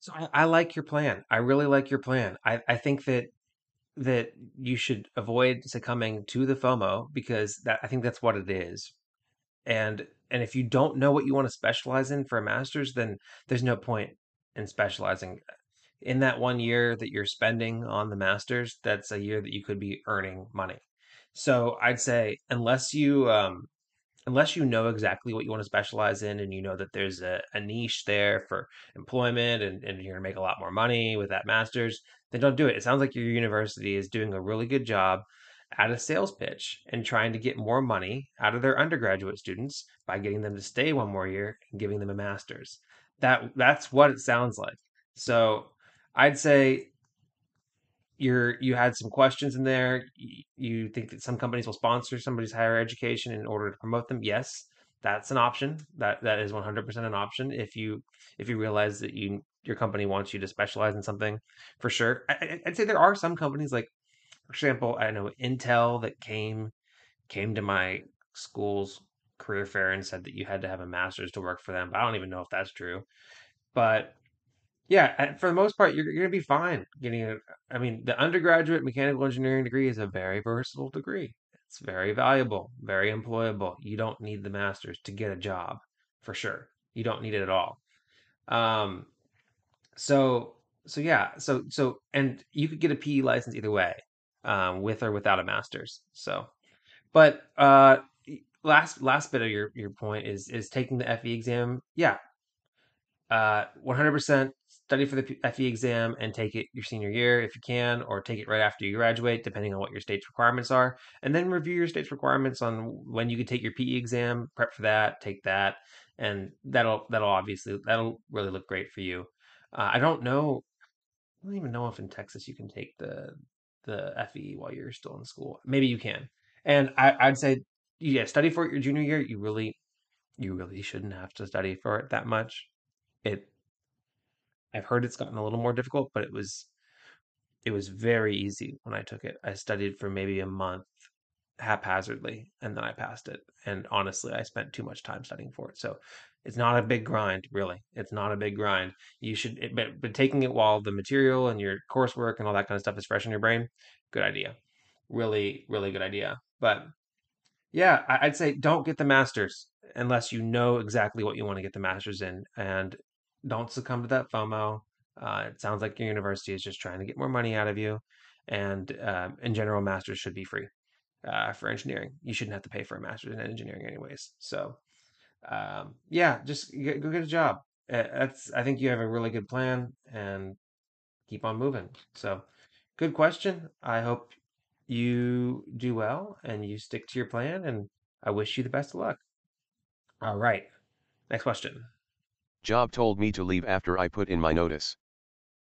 So I, I like your plan. I really like your plan. I, I think that that you should avoid succumbing to the FOMO because that I think that's what it is and and if you don't know what you want to specialize in for a master's then there's no point in specializing in that one year that you're spending on the master's that's a year that you could be earning money. So i'd say unless you um, unless you know exactly what you want to specialize in and you know that there's a, a niche there for employment and, and you're going to make a lot more money with that master's then don't do it. It sounds like your university is doing a really good job at a sales pitch and trying to get more money out of their undergraduate students by getting them to stay one more year and giving them a master's. That that's what it sounds like. So I'd say you're you had some questions in there. You think that some companies will sponsor somebody's higher education in order to promote them? Yes, that's an option. That that is 100% an option if you if you realize that you your company wants you to specialize in something for sure. I, would say there are some companies like for example, I know Intel that came came to my school's career fair and said that you had to have a master's to work for them. But I don't even know if that's true. But yeah, for the most part, you're, you're going to be fine getting it. I mean, the undergraduate mechanical engineering degree is a very versatile degree. It's very valuable, very employable. You don't need the master's to get a job for sure. You don't need it at all. Um, so so yeah, so so and you could get a PE license either way um, with or without a master's. So, but uh, last last bit of your your point is is taking the FE exam. Yeah, uh, 100% study for the FE exam and take it your senior year if you can, or take it right after you graduate, depending on what your state's requirements are, and then review your state's requirements on when you can take your PE exam. Prep for that, take that, and that'll that'll obviously that'll really look great for you. Uh, I don't know. I don't even know if in Texas you can take the the FE while you're still in school. Maybe you can. And I, I'd say, yeah, study for it your junior year. You really, you really shouldn't have to study for it that much. It, I've heard it's gotten a little more difficult, but it was, it was very easy when I took it. I studied for maybe a month haphazardly and then I passed it. And honestly, I spent too much time studying for it. So it's not a big grind, really. It's not a big grind. You should, it, but, but taking it while the material and your coursework and all that kind of stuff is fresh in your brain, good idea. Really, really good idea. But yeah, I, I'd say don't get the master's unless you know exactly what you want to get the master's in, and don't succumb to that FOMO. Uh, it sounds like your university is just trying to get more money out of you, and um, in general, masters should be free uh, for engineering. You shouldn't have to pay for a master's in engineering, anyways. So um, yeah, just get, go get a job. That's I think you have a really good plan and keep on moving. So, good question. I hope you do well and you stick to your plan and I wish you the best of luck. All right. Next question. Job told me to leave after I put in my notice.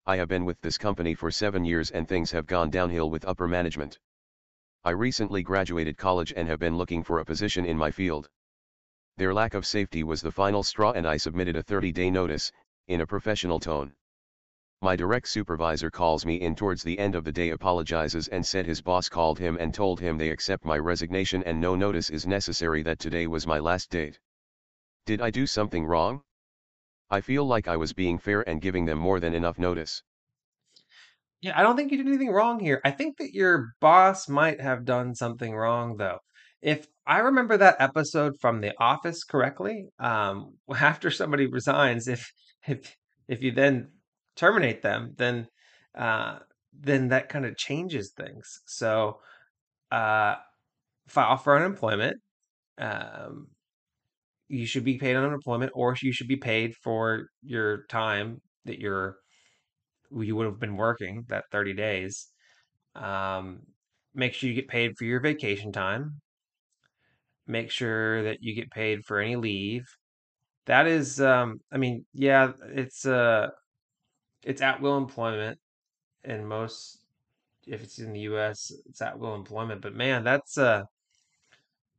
I have been with this company for 7 years and things have gone downhill with upper management. I recently graduated college and have been looking for a position in my field. Their lack of safety was the final straw and I submitted a 30-day notice, in a professional tone. My direct supervisor calls me in towards the end of the day apologizes and said his boss called him and told him they accept my resignation and no notice is necessary that today was my last date. Did I do something wrong? I feel like I was being fair and giving them more than enough notice. Yeah, I don't think you did anything wrong here. I think that your boss might have done something wrong though if I remember that episode from The Office correctly, um, after somebody resigns, if if if you then terminate them, then uh, then that kind of changes things. So, uh, file for unemployment. Um, you should be paid on unemployment, or you should be paid for your time that you're you would have been working that 30 days. Um, make sure you get paid for your vacation time. Make sure that you get paid for any leave. That is, um, I mean, yeah, it's uh, it's at will employment in most. If it's in the U.S., it's at will employment. But man, that's uh,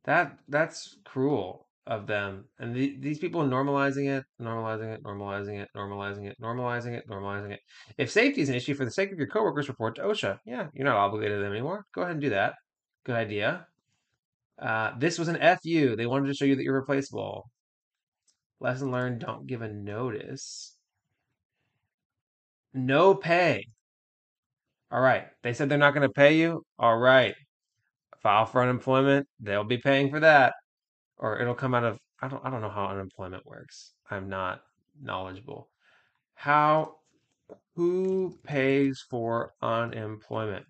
that that's cruel of them. And the, these people normalizing it, normalizing it, normalizing it, normalizing it, normalizing it, normalizing it. If safety is an issue for the sake of your coworkers, report to OSHA. Yeah, you're not obligated to them anymore. Go ahead and do that. Good idea. Uh, this was an FU. They wanted to show you that you're replaceable. Lesson learned, don't give a notice. No pay. All right. They said they're not going to pay you. All right. File for unemployment. They'll be paying for that. Or it'll come out of I don't I don't know how unemployment works. I'm not knowledgeable. How who pays for unemployment?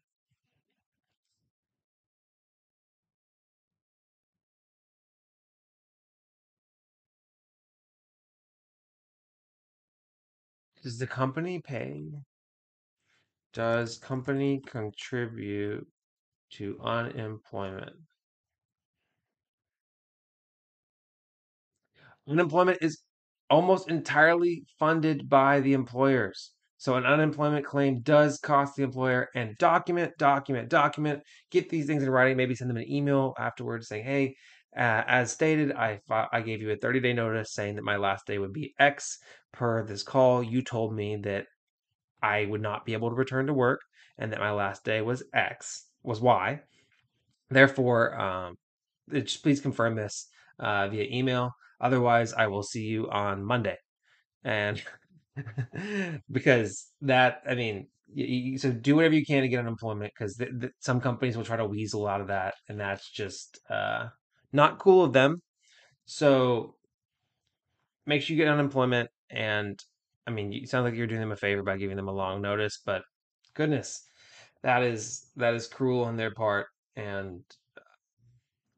Does the company pay? Does company contribute to unemployment? Unemployment is almost entirely funded by the employers. So an unemployment claim does cost the employer and document, document, document, get these things in writing, maybe send them an email afterwards saying, hey, uh, as stated, I, I gave you a 30 day notice saying that my last day would be X per this call. You told me that I would not be able to return to work and that my last day was X, was Y. Therefore, um, please confirm this uh, via email. Otherwise, I will see you on Monday. And because that, I mean, you, so do whatever you can to get unemployment because th- th- some companies will try to weasel out of that, and that's just uh, not cool of them. So make sure you get unemployment. And I mean, you sound like you're doing them a favor by giving them a long notice, but goodness, that is that is cruel on their part. And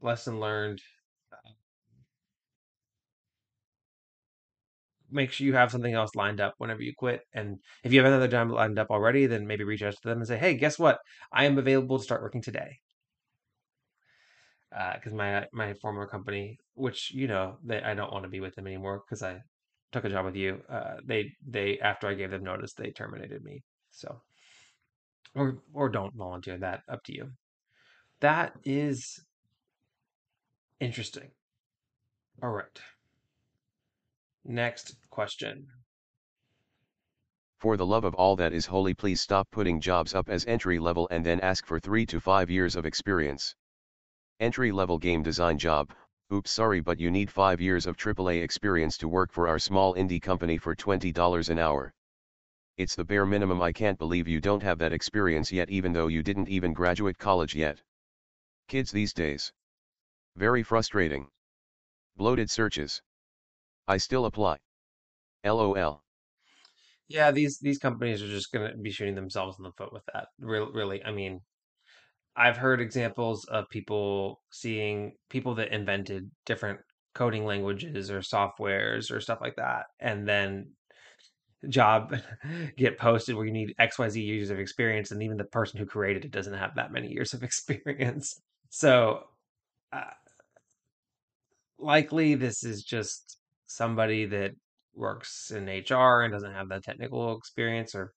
lesson learned make sure you have something else lined up whenever you quit. And if you have another job lined up already, then maybe reach out to them and say, "Hey, guess what? I am available to start working today." Because uh, my my former company, which you know, they, I don't want to be with them anymore because I took a job with you. Uh, they they after I gave them notice, they terminated me. So, or or don't volunteer that. Up to you. That is interesting. All right. Next question. For the love of all that is holy please stop putting jobs up as entry level and then ask for 3 to 5 years of experience. Entry level game design job, oops sorry but you need 5 years of AAA experience to work for our small indie company for $20 an hour. It's the bare minimum I can't believe you don't have that experience yet even though you didn't even graduate college yet. Kids these days. Very frustrating. Bloated searches. I still apply. LOL. Yeah, these these companies are just going to be shooting themselves in the foot with that. Real, really, I mean, I've heard examples of people seeing people that invented different coding languages or softwares or stuff like that, and then job get posted where you need XYZ years of experience, and even the person who created it doesn't have that many years of experience. So, uh, likely this is just somebody that works in HR and doesn't have the technical experience or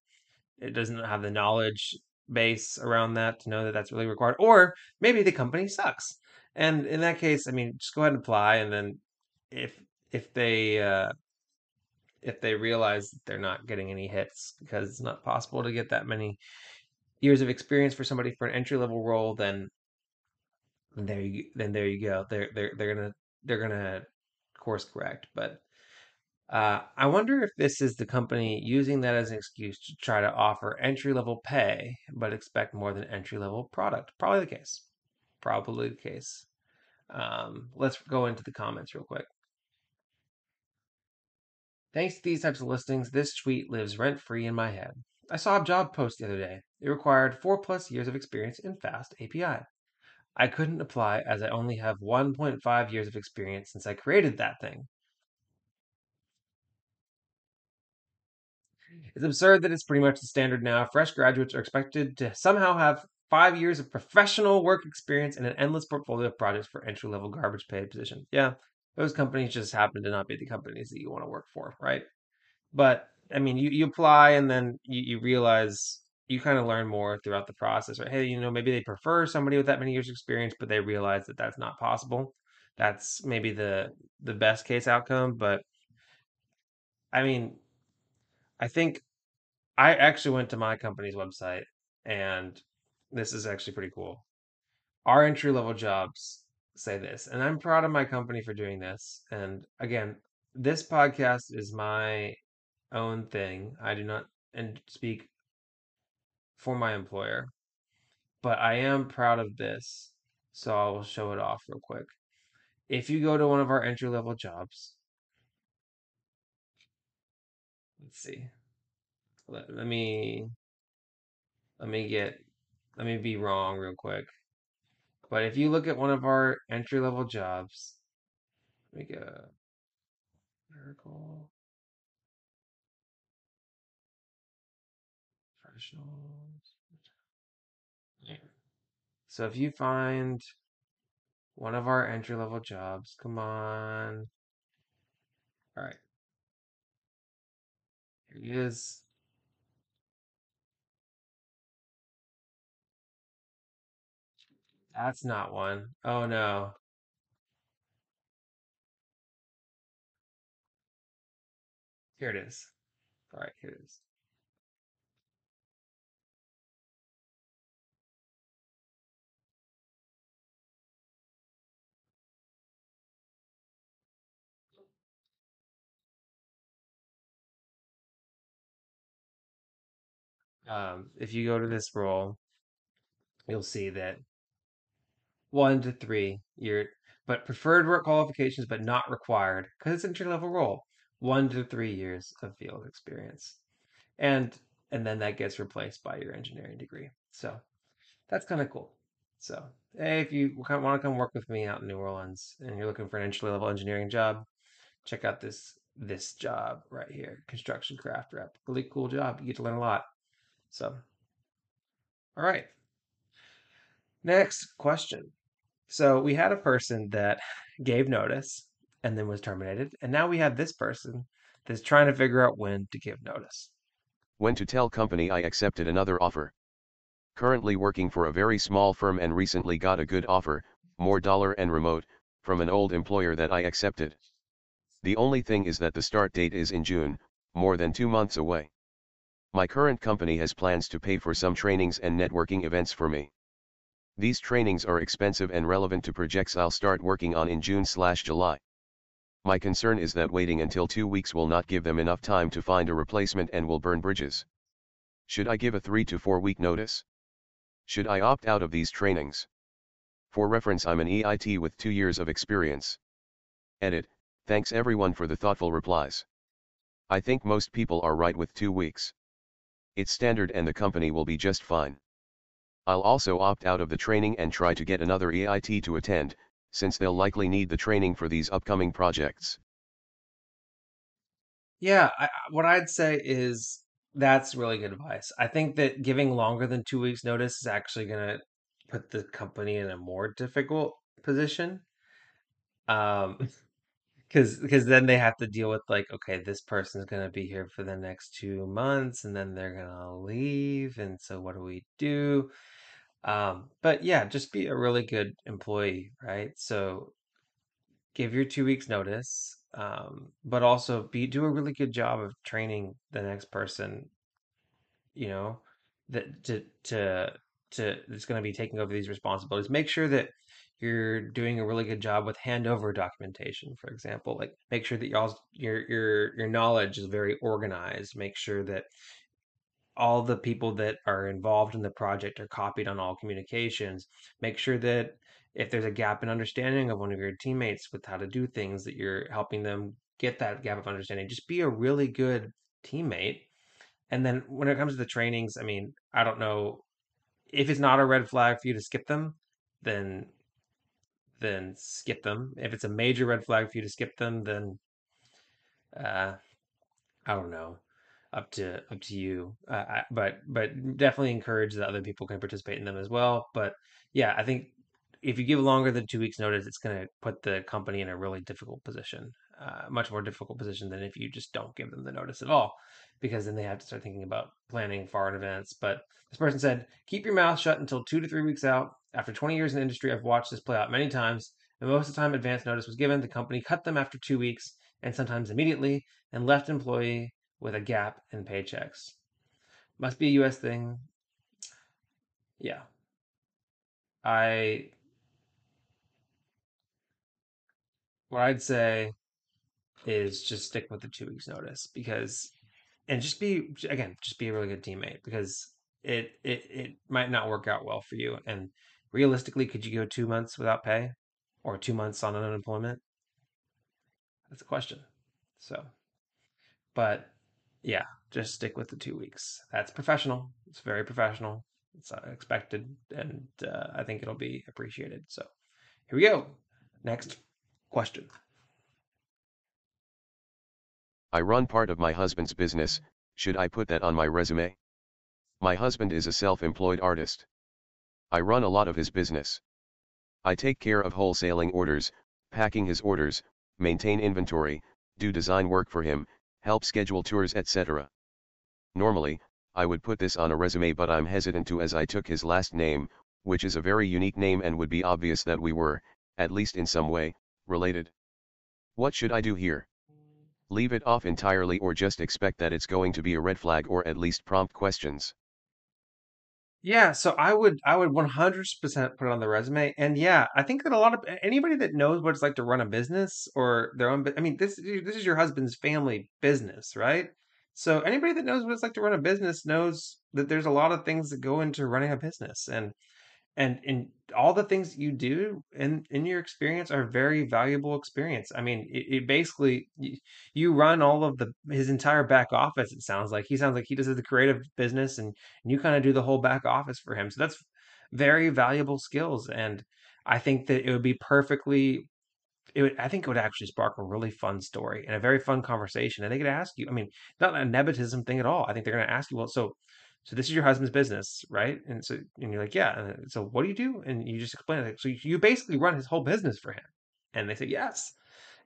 it doesn't have the knowledge base around that to know that that's really required or maybe the company sucks. And in that case i mean just go ahead and apply and then if if they uh if they realize they're not getting any hits because it's not possible to get that many years of experience for somebody for an entry level role then then there you then there you go. They're they're they're gonna they're gonna course correct but uh, I wonder if this is the company using that as an excuse to try to offer entry level pay, but expect more than entry level product. Probably the case. Probably the case. Um, let's go into the comments real quick. Thanks to these types of listings, this tweet lives rent free in my head. I saw a job post the other day. It required four plus years of experience in Fast API. I couldn't apply as I only have 1.5 years of experience since I created that thing. It's absurd that it's pretty much the standard now. Fresh graduates are expected to somehow have five years of professional work experience and an endless portfolio of projects for entry level garbage paid positions. Yeah, those companies just happen to not be the companies that you want to work for, right? But I mean, you, you apply and then you, you realize you kind of learn more throughout the process, right? Hey, you know, maybe they prefer somebody with that many years experience, but they realize that that's not possible. That's maybe the the best case outcome, but I mean, I think I actually went to my company's website and this is actually pretty cool. Our entry level jobs say this, and I'm proud of my company for doing this. And again, this podcast is my own thing. I do not and speak for my employer, but I am proud of this. So I will show it off real quick. If you go to one of our entry level jobs, let's see. Let, let me let me get let me be wrong real quick. But if you look at one of our entry level jobs, let me go miracle professionals. So if you find one of our entry level jobs, come on. All right. Here he is. That's not one. Oh no. Here it is. All right, here it is. Um, if you go to this role, you'll see that one to three year, but preferred work qualifications, but not required because it's entry level role. One to three years of field experience, and and then that gets replaced by your engineering degree. So that's kind of cool. So hey, if you want to come work with me out in New Orleans and you're looking for an entry level engineering job, check out this this job right here, construction craft rep. Really cool job. You get to learn a lot. So, all right. Next question. So we had a person that gave notice and then was terminated, and now we have this person that's trying to figure out when to give notice. When to tell company I accepted another offer. Currently working for a very small firm and recently got a good offer, more dollar and remote, from an old employer that I accepted. The only thing is that the start date is in June, more than two months away. My current company has plans to pay for some trainings and networking events for me. These trainings are expensive and relevant to projects I'll start working on in June slash July. My concern is that waiting until 2 weeks will not give them enough time to find a replacement and will burn bridges. Should I give a 3 to 4 week notice? Should I opt out of these trainings? For reference I'm an EIT with 2 years of experience. Edit, thanks everyone for the thoughtful replies. I think most people are right with 2 weeks. It's standard and the company will be just fine. I'll also opt out of the training and try to get another EIT to attend, since they'll likely need the training for these upcoming projects. Yeah, I, what I'd say is that's really good advice. I think that giving longer than two weeks notice is actually going to put the company in a more difficult position. Um, because because then they have to deal with like, okay, this person's to be here for the next two months, and then they're to leave, and so what do we do? Um, but yeah, just be a really good employee, right? So give your two weeks notice, um, but also be do a really good job of training the next person, you know, that to to to that's going to be taking over these responsibilities. Make sure that you're doing a really good job with handover documentation, for example. Like make sure that y'all your your your knowledge is very organized. Make sure that all the people that are involved in the project are copied on all communications. Make sure that if there's a gap in understanding of one of your teammates with how to do things, that you're helping them get that gap of understanding. Just be a really good teammate And then when it comes to the trainings, I mean, I don't know if it's not a red flag for you to skip them, then then skip them. If it's a major red flag for you to skip them, then uh, I don't know, up to up to you. Uh, I, but but definitely encourage that other people can participate in them as well. But yeah, I think if you give longer than two weeks notice, it's going to put the company in a really difficult position, uh, much more difficult position than if you just don't give them the notice at all, because then they have to start thinking about planning far in advance. But this person said, keep your mouth shut until two to three weeks out. After 20 years in the industry, I've watched this play out many times. And most of the time, advance notice was given. The company cut them after two weeks and sometimes immediately and left employee with a gap in paychecks. Must be a US thing. Yeah. I what I'd say is just stick with the two weeks notice because and just be again, just be a really good teammate because it it it might not work out well for you. And realistically, could you go two months without pay or two months on unemployment? That's a question. So, but yeah, just stick with the two weeks. That's professional. It's very professional. It's uh, expected, and uh, I think it'll be appreciated. So, here we go. Next question. I run part of my husband's business, should I put that on my resume? My husband is a self-employed artist. I run a lot of his business. I take care of wholesaling orders, packing his orders, maintain inventory, do design work for him, help schedule tours etc. Normally, I would put this on a resume but I'm hesitant to as I took his last name, which is a very unique name and would be obvious that we were, at least in some way, related. What should I do here? Leave it off entirely or just expect that it's going to be a red flag or at least prompt questions. Yeah, so I would I would 100% put it on the resume. And yeah, I think that a lot of anybody that knows what it's like to run a business or their own I mean this this is your husband's family business, right? So anybody that knows what it's like to run a business knows that there's a lot of things that go into running a business. And and and all the things you do in in your experience are very valuable experience. I mean, it, it basically you, you run all of the his entire back office. It sounds like he sounds like he does the creative business, and, and you kind of do the whole back office for him. So that's very valuable skills, and I think that it would be perfectly. It would, I think it would actually spark a really fun story and a very fun conversation. And they could ask you, I mean, not a nepotism thing at all. I think they're going to ask you, well, so so this is your husband's business, right? And so and you're like, yeah. And so what do you do? And you just explain it. So you basically run his whole business for him. And they say yes.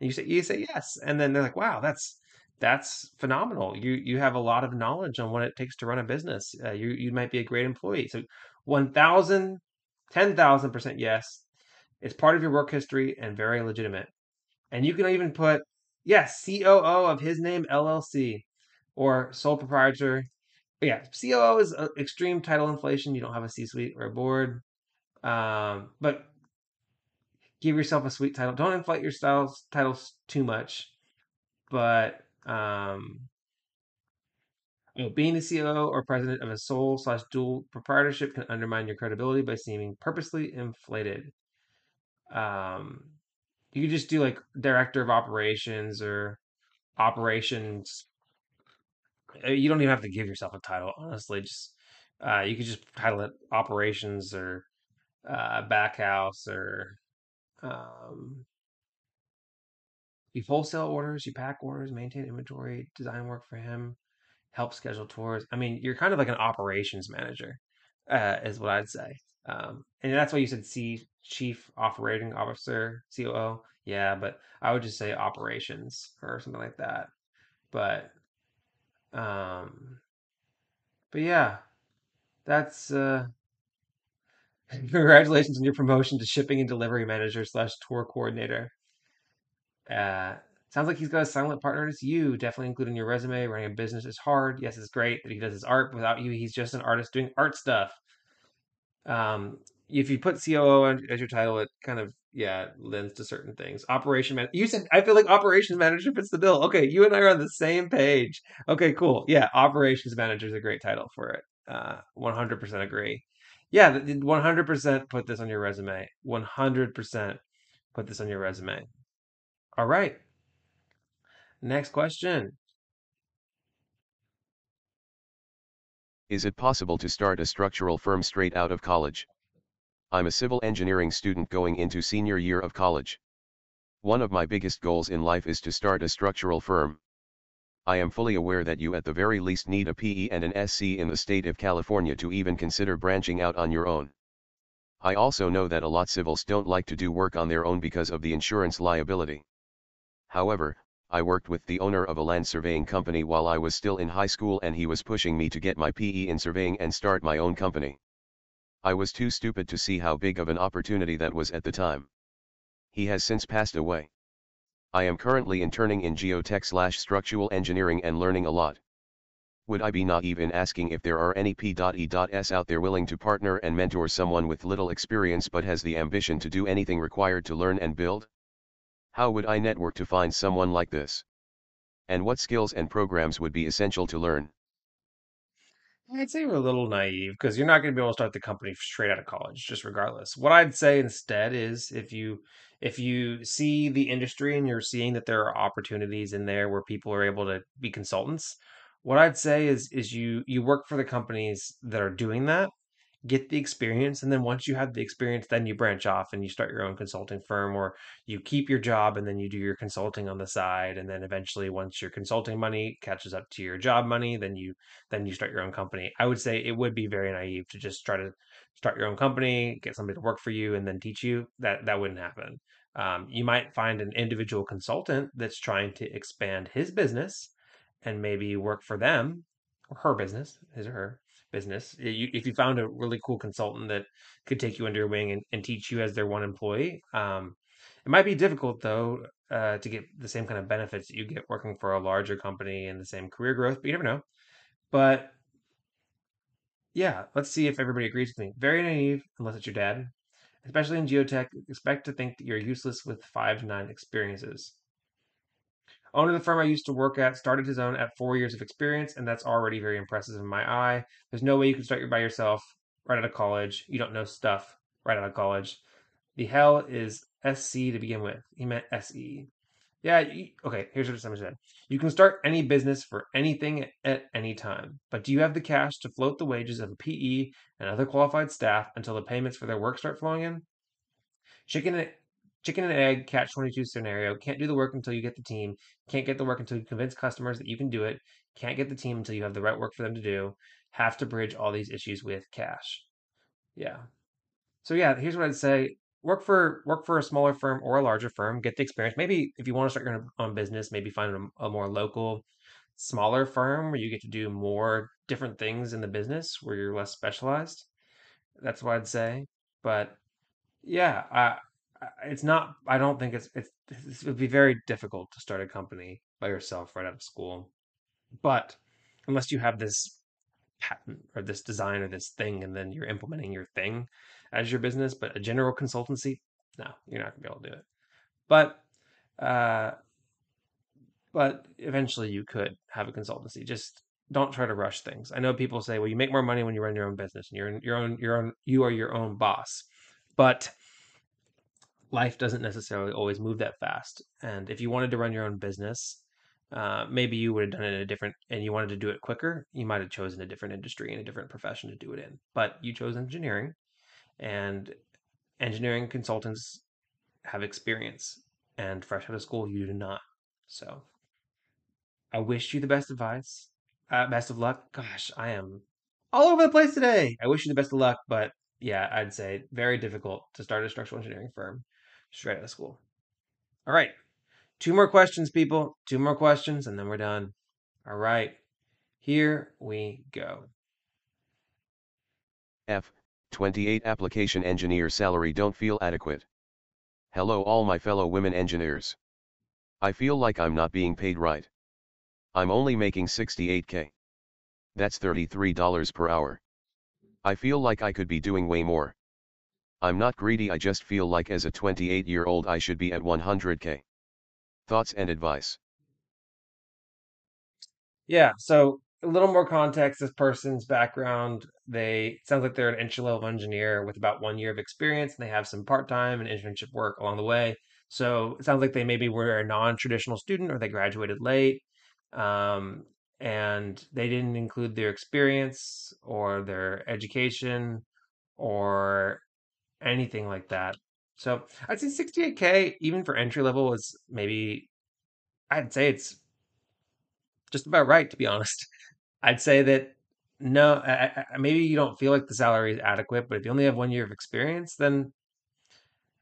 And you say you say yes. And then they're like, wow, that's that's phenomenal. You you have a lot of knowledge on what it takes to run a business. Uh, you you might be a great employee. So 1,000, 10,000% yes. It's part of your work history and very legitimate. And you can even put yes, COO of his name LLC or sole proprietor yeah, COO is uh, extreme title inflation. You don't have a C-suite or a board, um, but give yourself a sweet title. Don't inflate your styles titles too much. But um, know, being the COO or president of a sole slash dual proprietorship can undermine your credibility by seeming purposely inflated. Um, you could just do like director of operations or operations you don't even have to give yourself a title, honestly. Just uh, you could just title it operations or uh, backhouse or um, you wholesale orders, you pack orders, maintain inventory, design work for him, help schedule tours. I mean, you're kind of like an operations manager, uh, is what I'd say. Um, and that's why you said C, Chief Operating Officer, COO. Yeah, but I would just say operations or something like that. But um, but yeah, that's uh, congratulations on your promotion to shipping and delivery manager slash tour coordinator. Uh, sounds like he's got a silent partner. It's you, definitely including your resume. Running a business is hard. Yes, it's great that he does his art. Without you, he's just an artist doing art stuff. Um, if you put COO as your title, it kind of yeah lends to certain things. Operation man, you said I feel like operations manager fits the bill. Okay, you and I are on the same page. Okay, cool. Yeah, operations manager is a great title for it. Uh, 100% agree. Yeah, 100% put this on your resume. 100% put this on your resume. All right. Next question. Is it possible to start a structural firm straight out of college? I'm a civil engineering student going into senior year of college. One of my biggest goals in life is to start a structural firm. I am fully aware that you at the very least need a PE and an SC in the state of California to even consider branching out on your own. I also know that a lot of civils don't like to do work on their own because of the insurance liability. However, I worked with the owner of a land surveying company while I was still in high school and he was pushing me to get my PE in surveying and start my own company. I was too stupid to see how big of an opportunity that was at the time. He has since passed away. I am currently interning in geotech slash structural engineering and learning a lot. Would I be naive in asking if there are any P.E.S out there willing to partner and mentor someone with little experience but has the ambition to do anything required to learn and build? How would I network to find someone like this? And what skills and programs would be essential to learn? I'd say you're a little naive because you're not going to be able to start the company straight out of college, just regardless. What I'd say instead is if you if you see the industry and you're seeing that there are opportunities in there where people are able to be consultants, what I'd say is is you you work for the companies that are doing that get the experience and then once you have the experience then you branch off and you start your own consulting firm or you keep your job and then you do your consulting on the side and then eventually once your consulting money catches up to your job money then you then you start your own company. I would say it would be very naive to just try to start your own company get somebody to work for you and then teach you. That that wouldn't happen. Um, you might find an individual consultant that's trying to expand his business and maybe work for them or her business his or her business. You, if you found a really cool consultant that could take you under your wing and, and teach you as their one employee, um, it might be difficult though uh, to get the same kind of benefits that you get working for a larger company and the same career growth. But you never know. But yeah, let's see if everybody agrees with me. Very naive, unless it's your dad. Especially in geotech, expect to think that you're useless with five to nine experiences. Owner of the firm I used to work at started his own at four years of experience, and that's already very impressive in my eye. There's no way you can start your by yourself right out of college. You don't know stuff right out of college. The hell is SC to begin with? He meant SE. Yeah, okay, here's what someone said. You can start any business for anything at any time, but do you have the cash to float the wages of a PE and other qualified staff until the payments for their work start flowing in? Chicken chicken and egg catch 22 scenario. Can't do the work until you get the team. Can't get the work until you convince customers that you can do it. Can't get the team until you have the right work for them to do. Have to bridge all these issues with cash. Yeah. So yeah, here's what I'd say. Work for work for a smaller firm or a larger firm. Get the experience. Maybe if you want to start your own business, maybe find a, a more local, smaller firm where you get to do more different things in the business where you're less specialized. That's what I'd say. But yeah, I it's not. I don't think it's, it's it would be very difficult to start a company by yourself right out of school. But unless you have this patent or this design or this thing, and then you're implementing your thing as your business, but a general consultancy, no, you're not gonna be able to do it. But uh, but eventually you could have a consultancy. Just don't try to rush things. I know people say, well, you make more money when you run your own business and you're your own your own you are your own boss. But life doesn't necessarily always move that fast. And if you wanted to run your own business, uh, maybe you would have done it in a different, and you wanted to do it quicker, you might have chosen a different industry and a different profession to do it in. But you chose engineering, and engineering consultants have experience, and fresh out of school, you do not. So I wish you the best advice, uh, best of luck. Gosh, I am all over the place today. I wish you the best of luck, but yeah, I'd say very difficult to start a structural engineering firm straight out of school. All right. Two more questions, people. Two more questions, and then we're done. All right. Here we go. F. 28 application engineer salary don't feel adequate. Hello all my fellow women engineers. I feel like I'm not being paid right. I'm only making 68k. That's $33 per hour. I feel like I could be doing way more. I'm not greedy I just feel like as a 28 year old I should be at 100k. Thoughts and advice? Yeah, so a little more context this person's background. They sounds like they're an entry level engineer with about one year of experience and they have some part time and internship work along the way. So it sounds like they maybe were a non traditional student or they graduated late. Um, and they didn't include their experience or their education or anything like that. So I'd say 68K, even for entry level, is maybe, I'd say it's just about right, to be honest. I'd say that no, I, I, maybe you don't feel like the salary is adequate, but if you only have one year of experience, then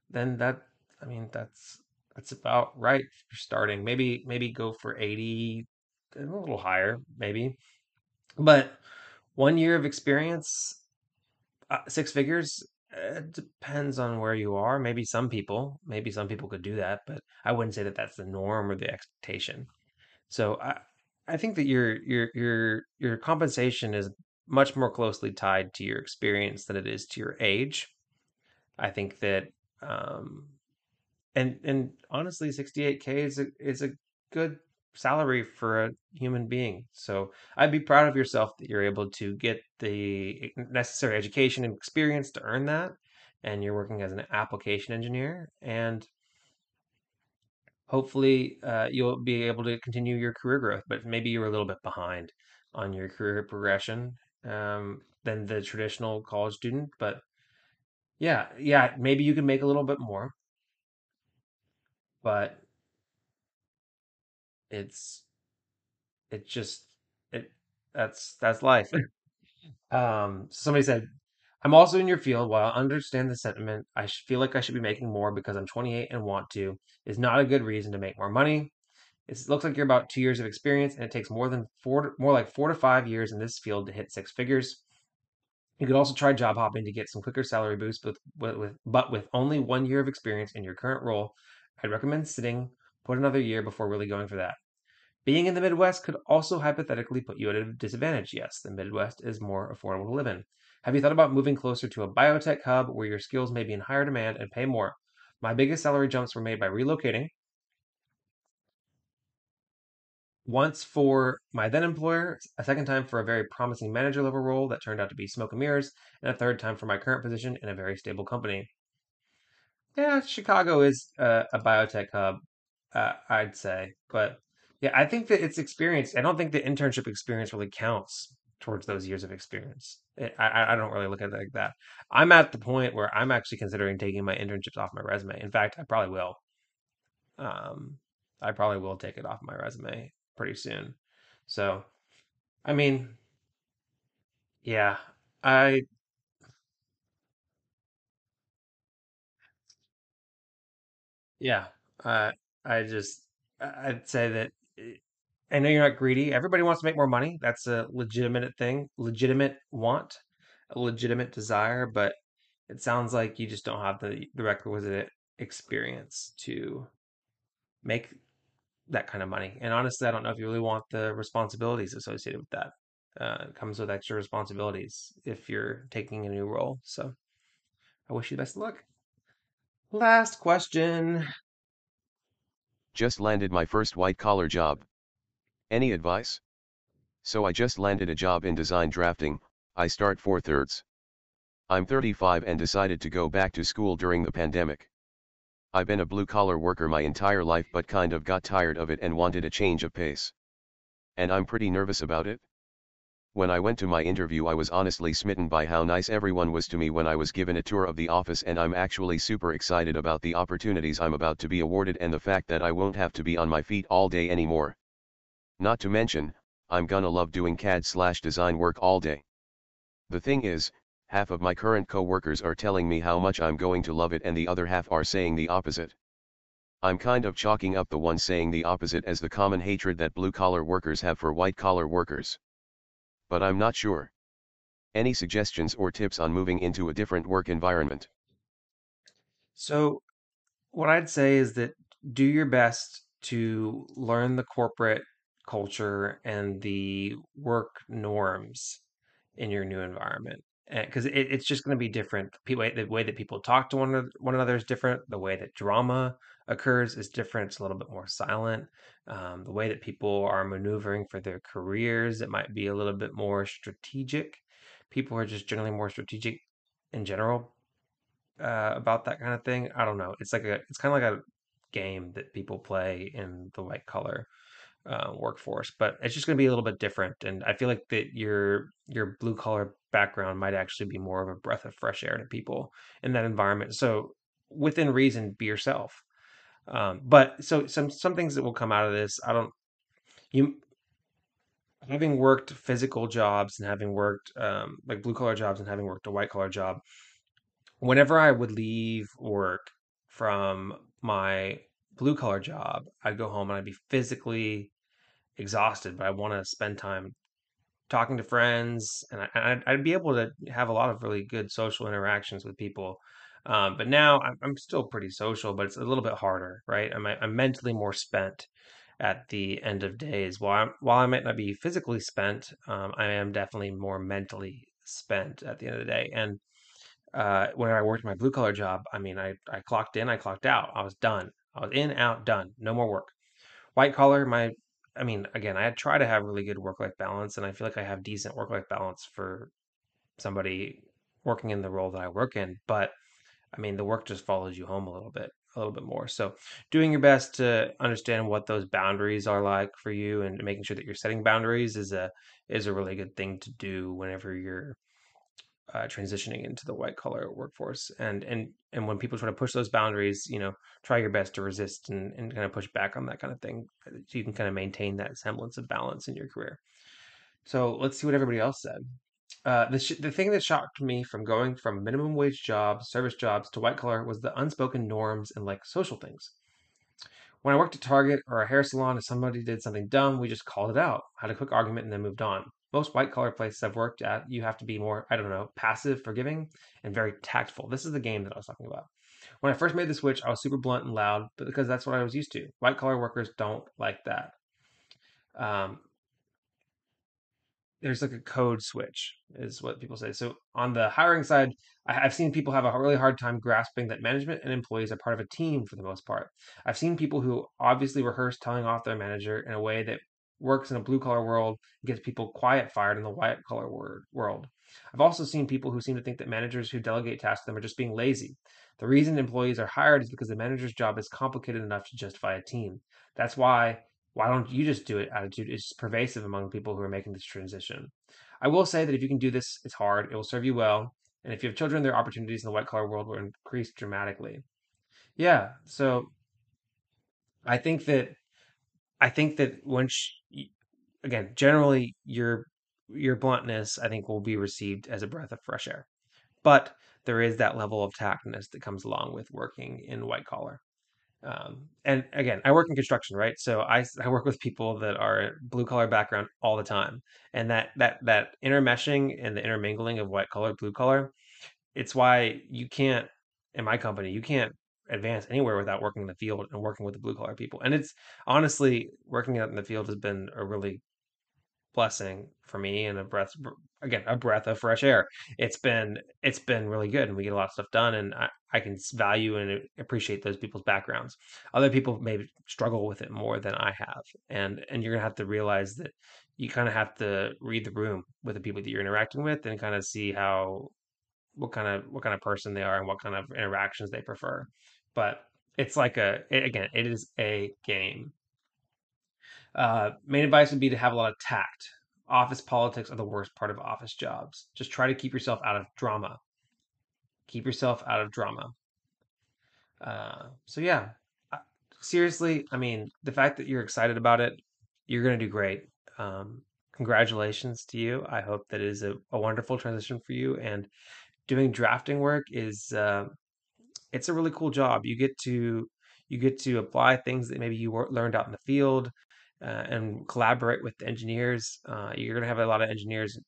then that I mean that's that's about right for starting. Maybe maybe go for 80, a little higher, maybe. But one year of experience, uh, six figures, uh, depends on where you are. Maybe some people, maybe some people could do that, but I wouldn't say that that's the norm or the expectation. So I I think that your your your your compensation is much more closely tied to your experience than it is to your age. I think that um and and honestly 68k is a is a good salary for a human being. So I'd be proud of yourself that you're able to get the necessary education and experience to earn that and you're working as an application engineer and hopefully uh, you'll be able to continue your career growth, but maybe you're a little bit behind on your career progression um, than the traditional college student. But yeah, yeah, maybe you can make a little bit more, but it's it just it that's that's life. Um, somebody said, "I'm also in your field. While I understand the sentiment, I feel like I should be making more because I'm 28 and want to. Is not a good reason to make more money. It looks like you're about two years of experience, and it takes more than four, more like four to five years in this field to hit six figures. You could also try job hopping to get some quicker salary boosts, but with, with but with only one year of experience in your current role, I'd recommend sitting, put another year before really going for that. Being in the Midwest could also hypothetically put you at a disadvantage. Yes, the Midwest is more affordable to live in. Have you thought about moving closer to a biotech hub where your skills may be in higher demand and pay more? My biggest salary jumps were made by relocating, once for my then employer, a second time for a very promising manager level role that turned out to be smoke and mirrors, and a third time for my current position in a very stable company. Yeah, Chicago is uh, a biotech hub, uh, I'd say. But yeah, I think that it's experience. I don't think the internship experience really counts towards those years of experience. It, I, I don't really look at it like that. I'm at the point where I'm actually considering taking my internships off my resume. In fact, I probably will. Um, I probably will take it off my resume pretty soon. So, I mean, yeah, I yeah, uh, I just I'd say that eh, I know you're not greedy. Everybody wants to make more money. That's a legitimate thing, legitimate want, a legitimate desire, but it sounds like you just don't have the the requisite experience to make that kind of money. And honestly, I don't know if you really want the responsibilities associated with that. Uh, it comes with extra responsibilities if you're taking a new role. So I wish you the best of luck. Last question. Just landed my first white collar job. Any advice? So I just landed a job in design drafting, I start 4 thirds. I'm 35 and decided to go back to school during the pandemic. I've been a blue collar worker my entire life but kind of got tired of it and wanted a change of pace. And I'm pretty nervous about it. When I went to my interview I was honestly smitten by how nice everyone was to me when I was given a tour of the office and I'm actually super excited about the opportunities I'm about to be awarded and the fact that I won't have to be on my feet all day anymore. Not to mention, I'm gonna love doing CAD slash design work all day. The thing is, half of my current co-workers are telling me how much I'm going to love it and the other half are saying the opposite. I'm kind of chalking up the one saying the opposite as the common hatred that blue-collar workers have for white-collar workers. But I'm not sure. Any suggestions or tips on moving into a different work environment? So, what I'd say is that do your best to learn the corporate culture and the work norms in your new environment. Eh, because it, it's just going to be different. The way, the way that people talk to one one another is different. The way that drama occurs is different. It's a little bit more silent. Um, the way that people are maneuvering for their careers, it might be a little bit more strategic. People are just generally more strategic in general uh, about that kind of thing. I don't know. It's like a, it's kind of like a game that people play in the white collar uh, workforce, but it's just going to be a little bit different. And I feel like that your your blue collar background might actually be more of a breath of fresh air to people in that environment. So within reason, be yourself. Um, but so some some things that will come out of this, I don't you having worked physical jobs and having worked um, like blue collar jobs and having worked a white collar job, whenever I would leave work from my blue collar job, I'd go home and I'd be physically exhausted, but I want to spend time talking to friends, and I, I'd be able to have a lot of really good social interactions with people. Um, but now I'm, I'm still pretty social, but it's a little bit harder, right? I'm, I'm mentally more spent at the end of days. While I'm, while I might not be physically spent, um, I am definitely more mentally spent at the end of the day. And uh, when I worked my blue collar job, I mean, I, I clocked in, I clocked out. I was done. I was in, out, done. No more work. White collar, my, I mean, again, I try to have really good work life balance, and I feel like I have decent work life balance for somebody working in the role that I work in. But I mean, the work just follows you home a little bit, a little bit more. So, doing your best to understand what those boundaries are like for you, and making sure that you're setting boundaries is a is a really good thing to do whenever you're uh, transitioning into the white collar workforce. And and and when people try to push those boundaries, you know, try your best to resist and, and kind of push back on that kind of thing, so you can kind of maintain that semblance of balance in your career. So let's see what everybody else said. Uh, the, sh- the thing that shocked me from going from minimum wage jobs, service jobs to white collar was the unspoken norms and like social things. When I worked at Target or a hair salon, if somebody did something dumb, we just called it out, had a quick argument, and then moved on. Most white collar places I've worked at, you have to be more, I don't know, passive, forgiving, and very tactful. This is the game that I was talking about. When I first made the switch, I was super blunt and loud, but because that's what I was used to. White collar workers don't like that. Um, there's like a code switch is what people say. So on the hiring side I, have seen people have a really hard time grasping that management and employees are part of a team for the most part. I've seen people who obviously rehearse telling off their manager in a way that works in a blue collar world gets people quiet fired in the white collar world. I've also seen people who seem to think that managers who delegate tasks to them are just being lazy. The reason employees are hired is because the manager's job is complicated enough to justify a team. That's why why don't you just do it attitude is pervasive among people who are making this transition. I will say that if you can do this, it's hard. It will serve you well. And if you have children, their opportunities in the white collar world will increase dramatically. Yeah. So I think that I think that once again, generally your your bluntness, I think, will be received as a breath of fresh air. But there is that level of tactness that comes along with working in white collar. Um, and again, I work in construction, right? So I, I work with people that are blue collar background all the time, and that that that intermeshing and the intermingling of white collar, blue collar, it's why you can't in my company you can't advance anywhere without working in the field and working with the blue collar people. And it's honestly working out in the field has been a really blessing for me and a breath again a breath of fresh air. It's been it's been really good and we get a lot of stuff done and i, I can value and appreciate those people's backgrounds. Other people may struggle with it more than i have and and you're gonna have to realize that you kind of have to read the room with the people that you're interacting with and kind of see how what kind of what kind of person they are and what kind of interactions they prefer. But it's like a it, again it is a game. Uh, main advice would be to have a lot of tact. Office politics are the worst part of office jobs. Just try to keep yourself out of drama. Keep yourself out of drama. Uh, so yeah, seriously, I mean, the fact that you're excited about it, you're gonna do great. Um, congratulations to you. I hope that is a, a, wonderful transition for you. And doing drafting work is uh, it's a really cool job. You get to you get to apply things that maybe you learned out in the field uh, and collaborate with the engineers. Uh, you're going to have a lot of engineers.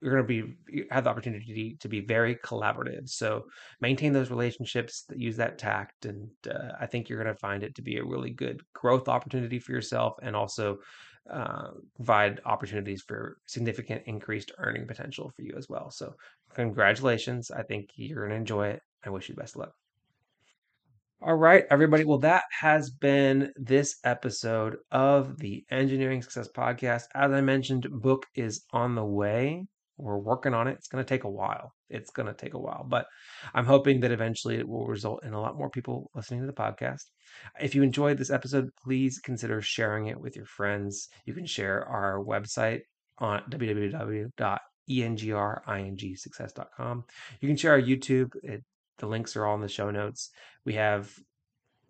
You're going to be have the opportunity to be very collaborative. So maintain those relationships. Use that tact, and uh, I think you're going to find it to be a really good growth opportunity for yourself, and also uh, provide opportunities for significant increased earning potential for you as well. So congratulations. I think you're going to enjoy it. I wish you the best of luck. All right, everybody. Well, that has been this episode of the Engineering Success Podcast. As I mentioned, book is on the way. we're working on it. It's going to take a while. It's going to take a while, but I'm hoping that eventually it will result in a lot more people listening to the podcast. If you enjoyed this episode, please consider sharing it with your friends. You can share our website on www.engringsuccess.com. You can share our YouTube. The links are all in the show notes. We have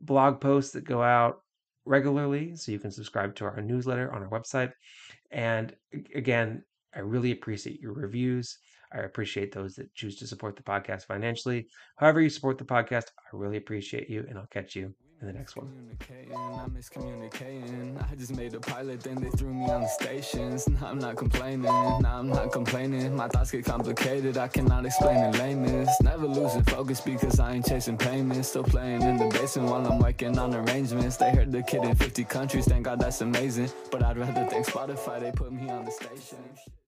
blog posts that go out regularly, so you can subscribe to our newsletter on our website. And again, I really appreciate your reviews. I appreciate those that choose to support the podcast financially. However, you support the podcast, I really appreciate you, and I'll catch you in the next one. I'm miscommunicating. I just made a pilot, then they threw me on the stations. Now I'm not complaining. Now I'm not complaining. My thoughts get complicated. I cannot explain in lameness. Never losing focus because I ain't chasing payments. Still playing in the basement while I'm working on arrangements. They heard the kid in 50 countries. Thank God that's amazing. But I'd rather thank Spotify. They put me on the station.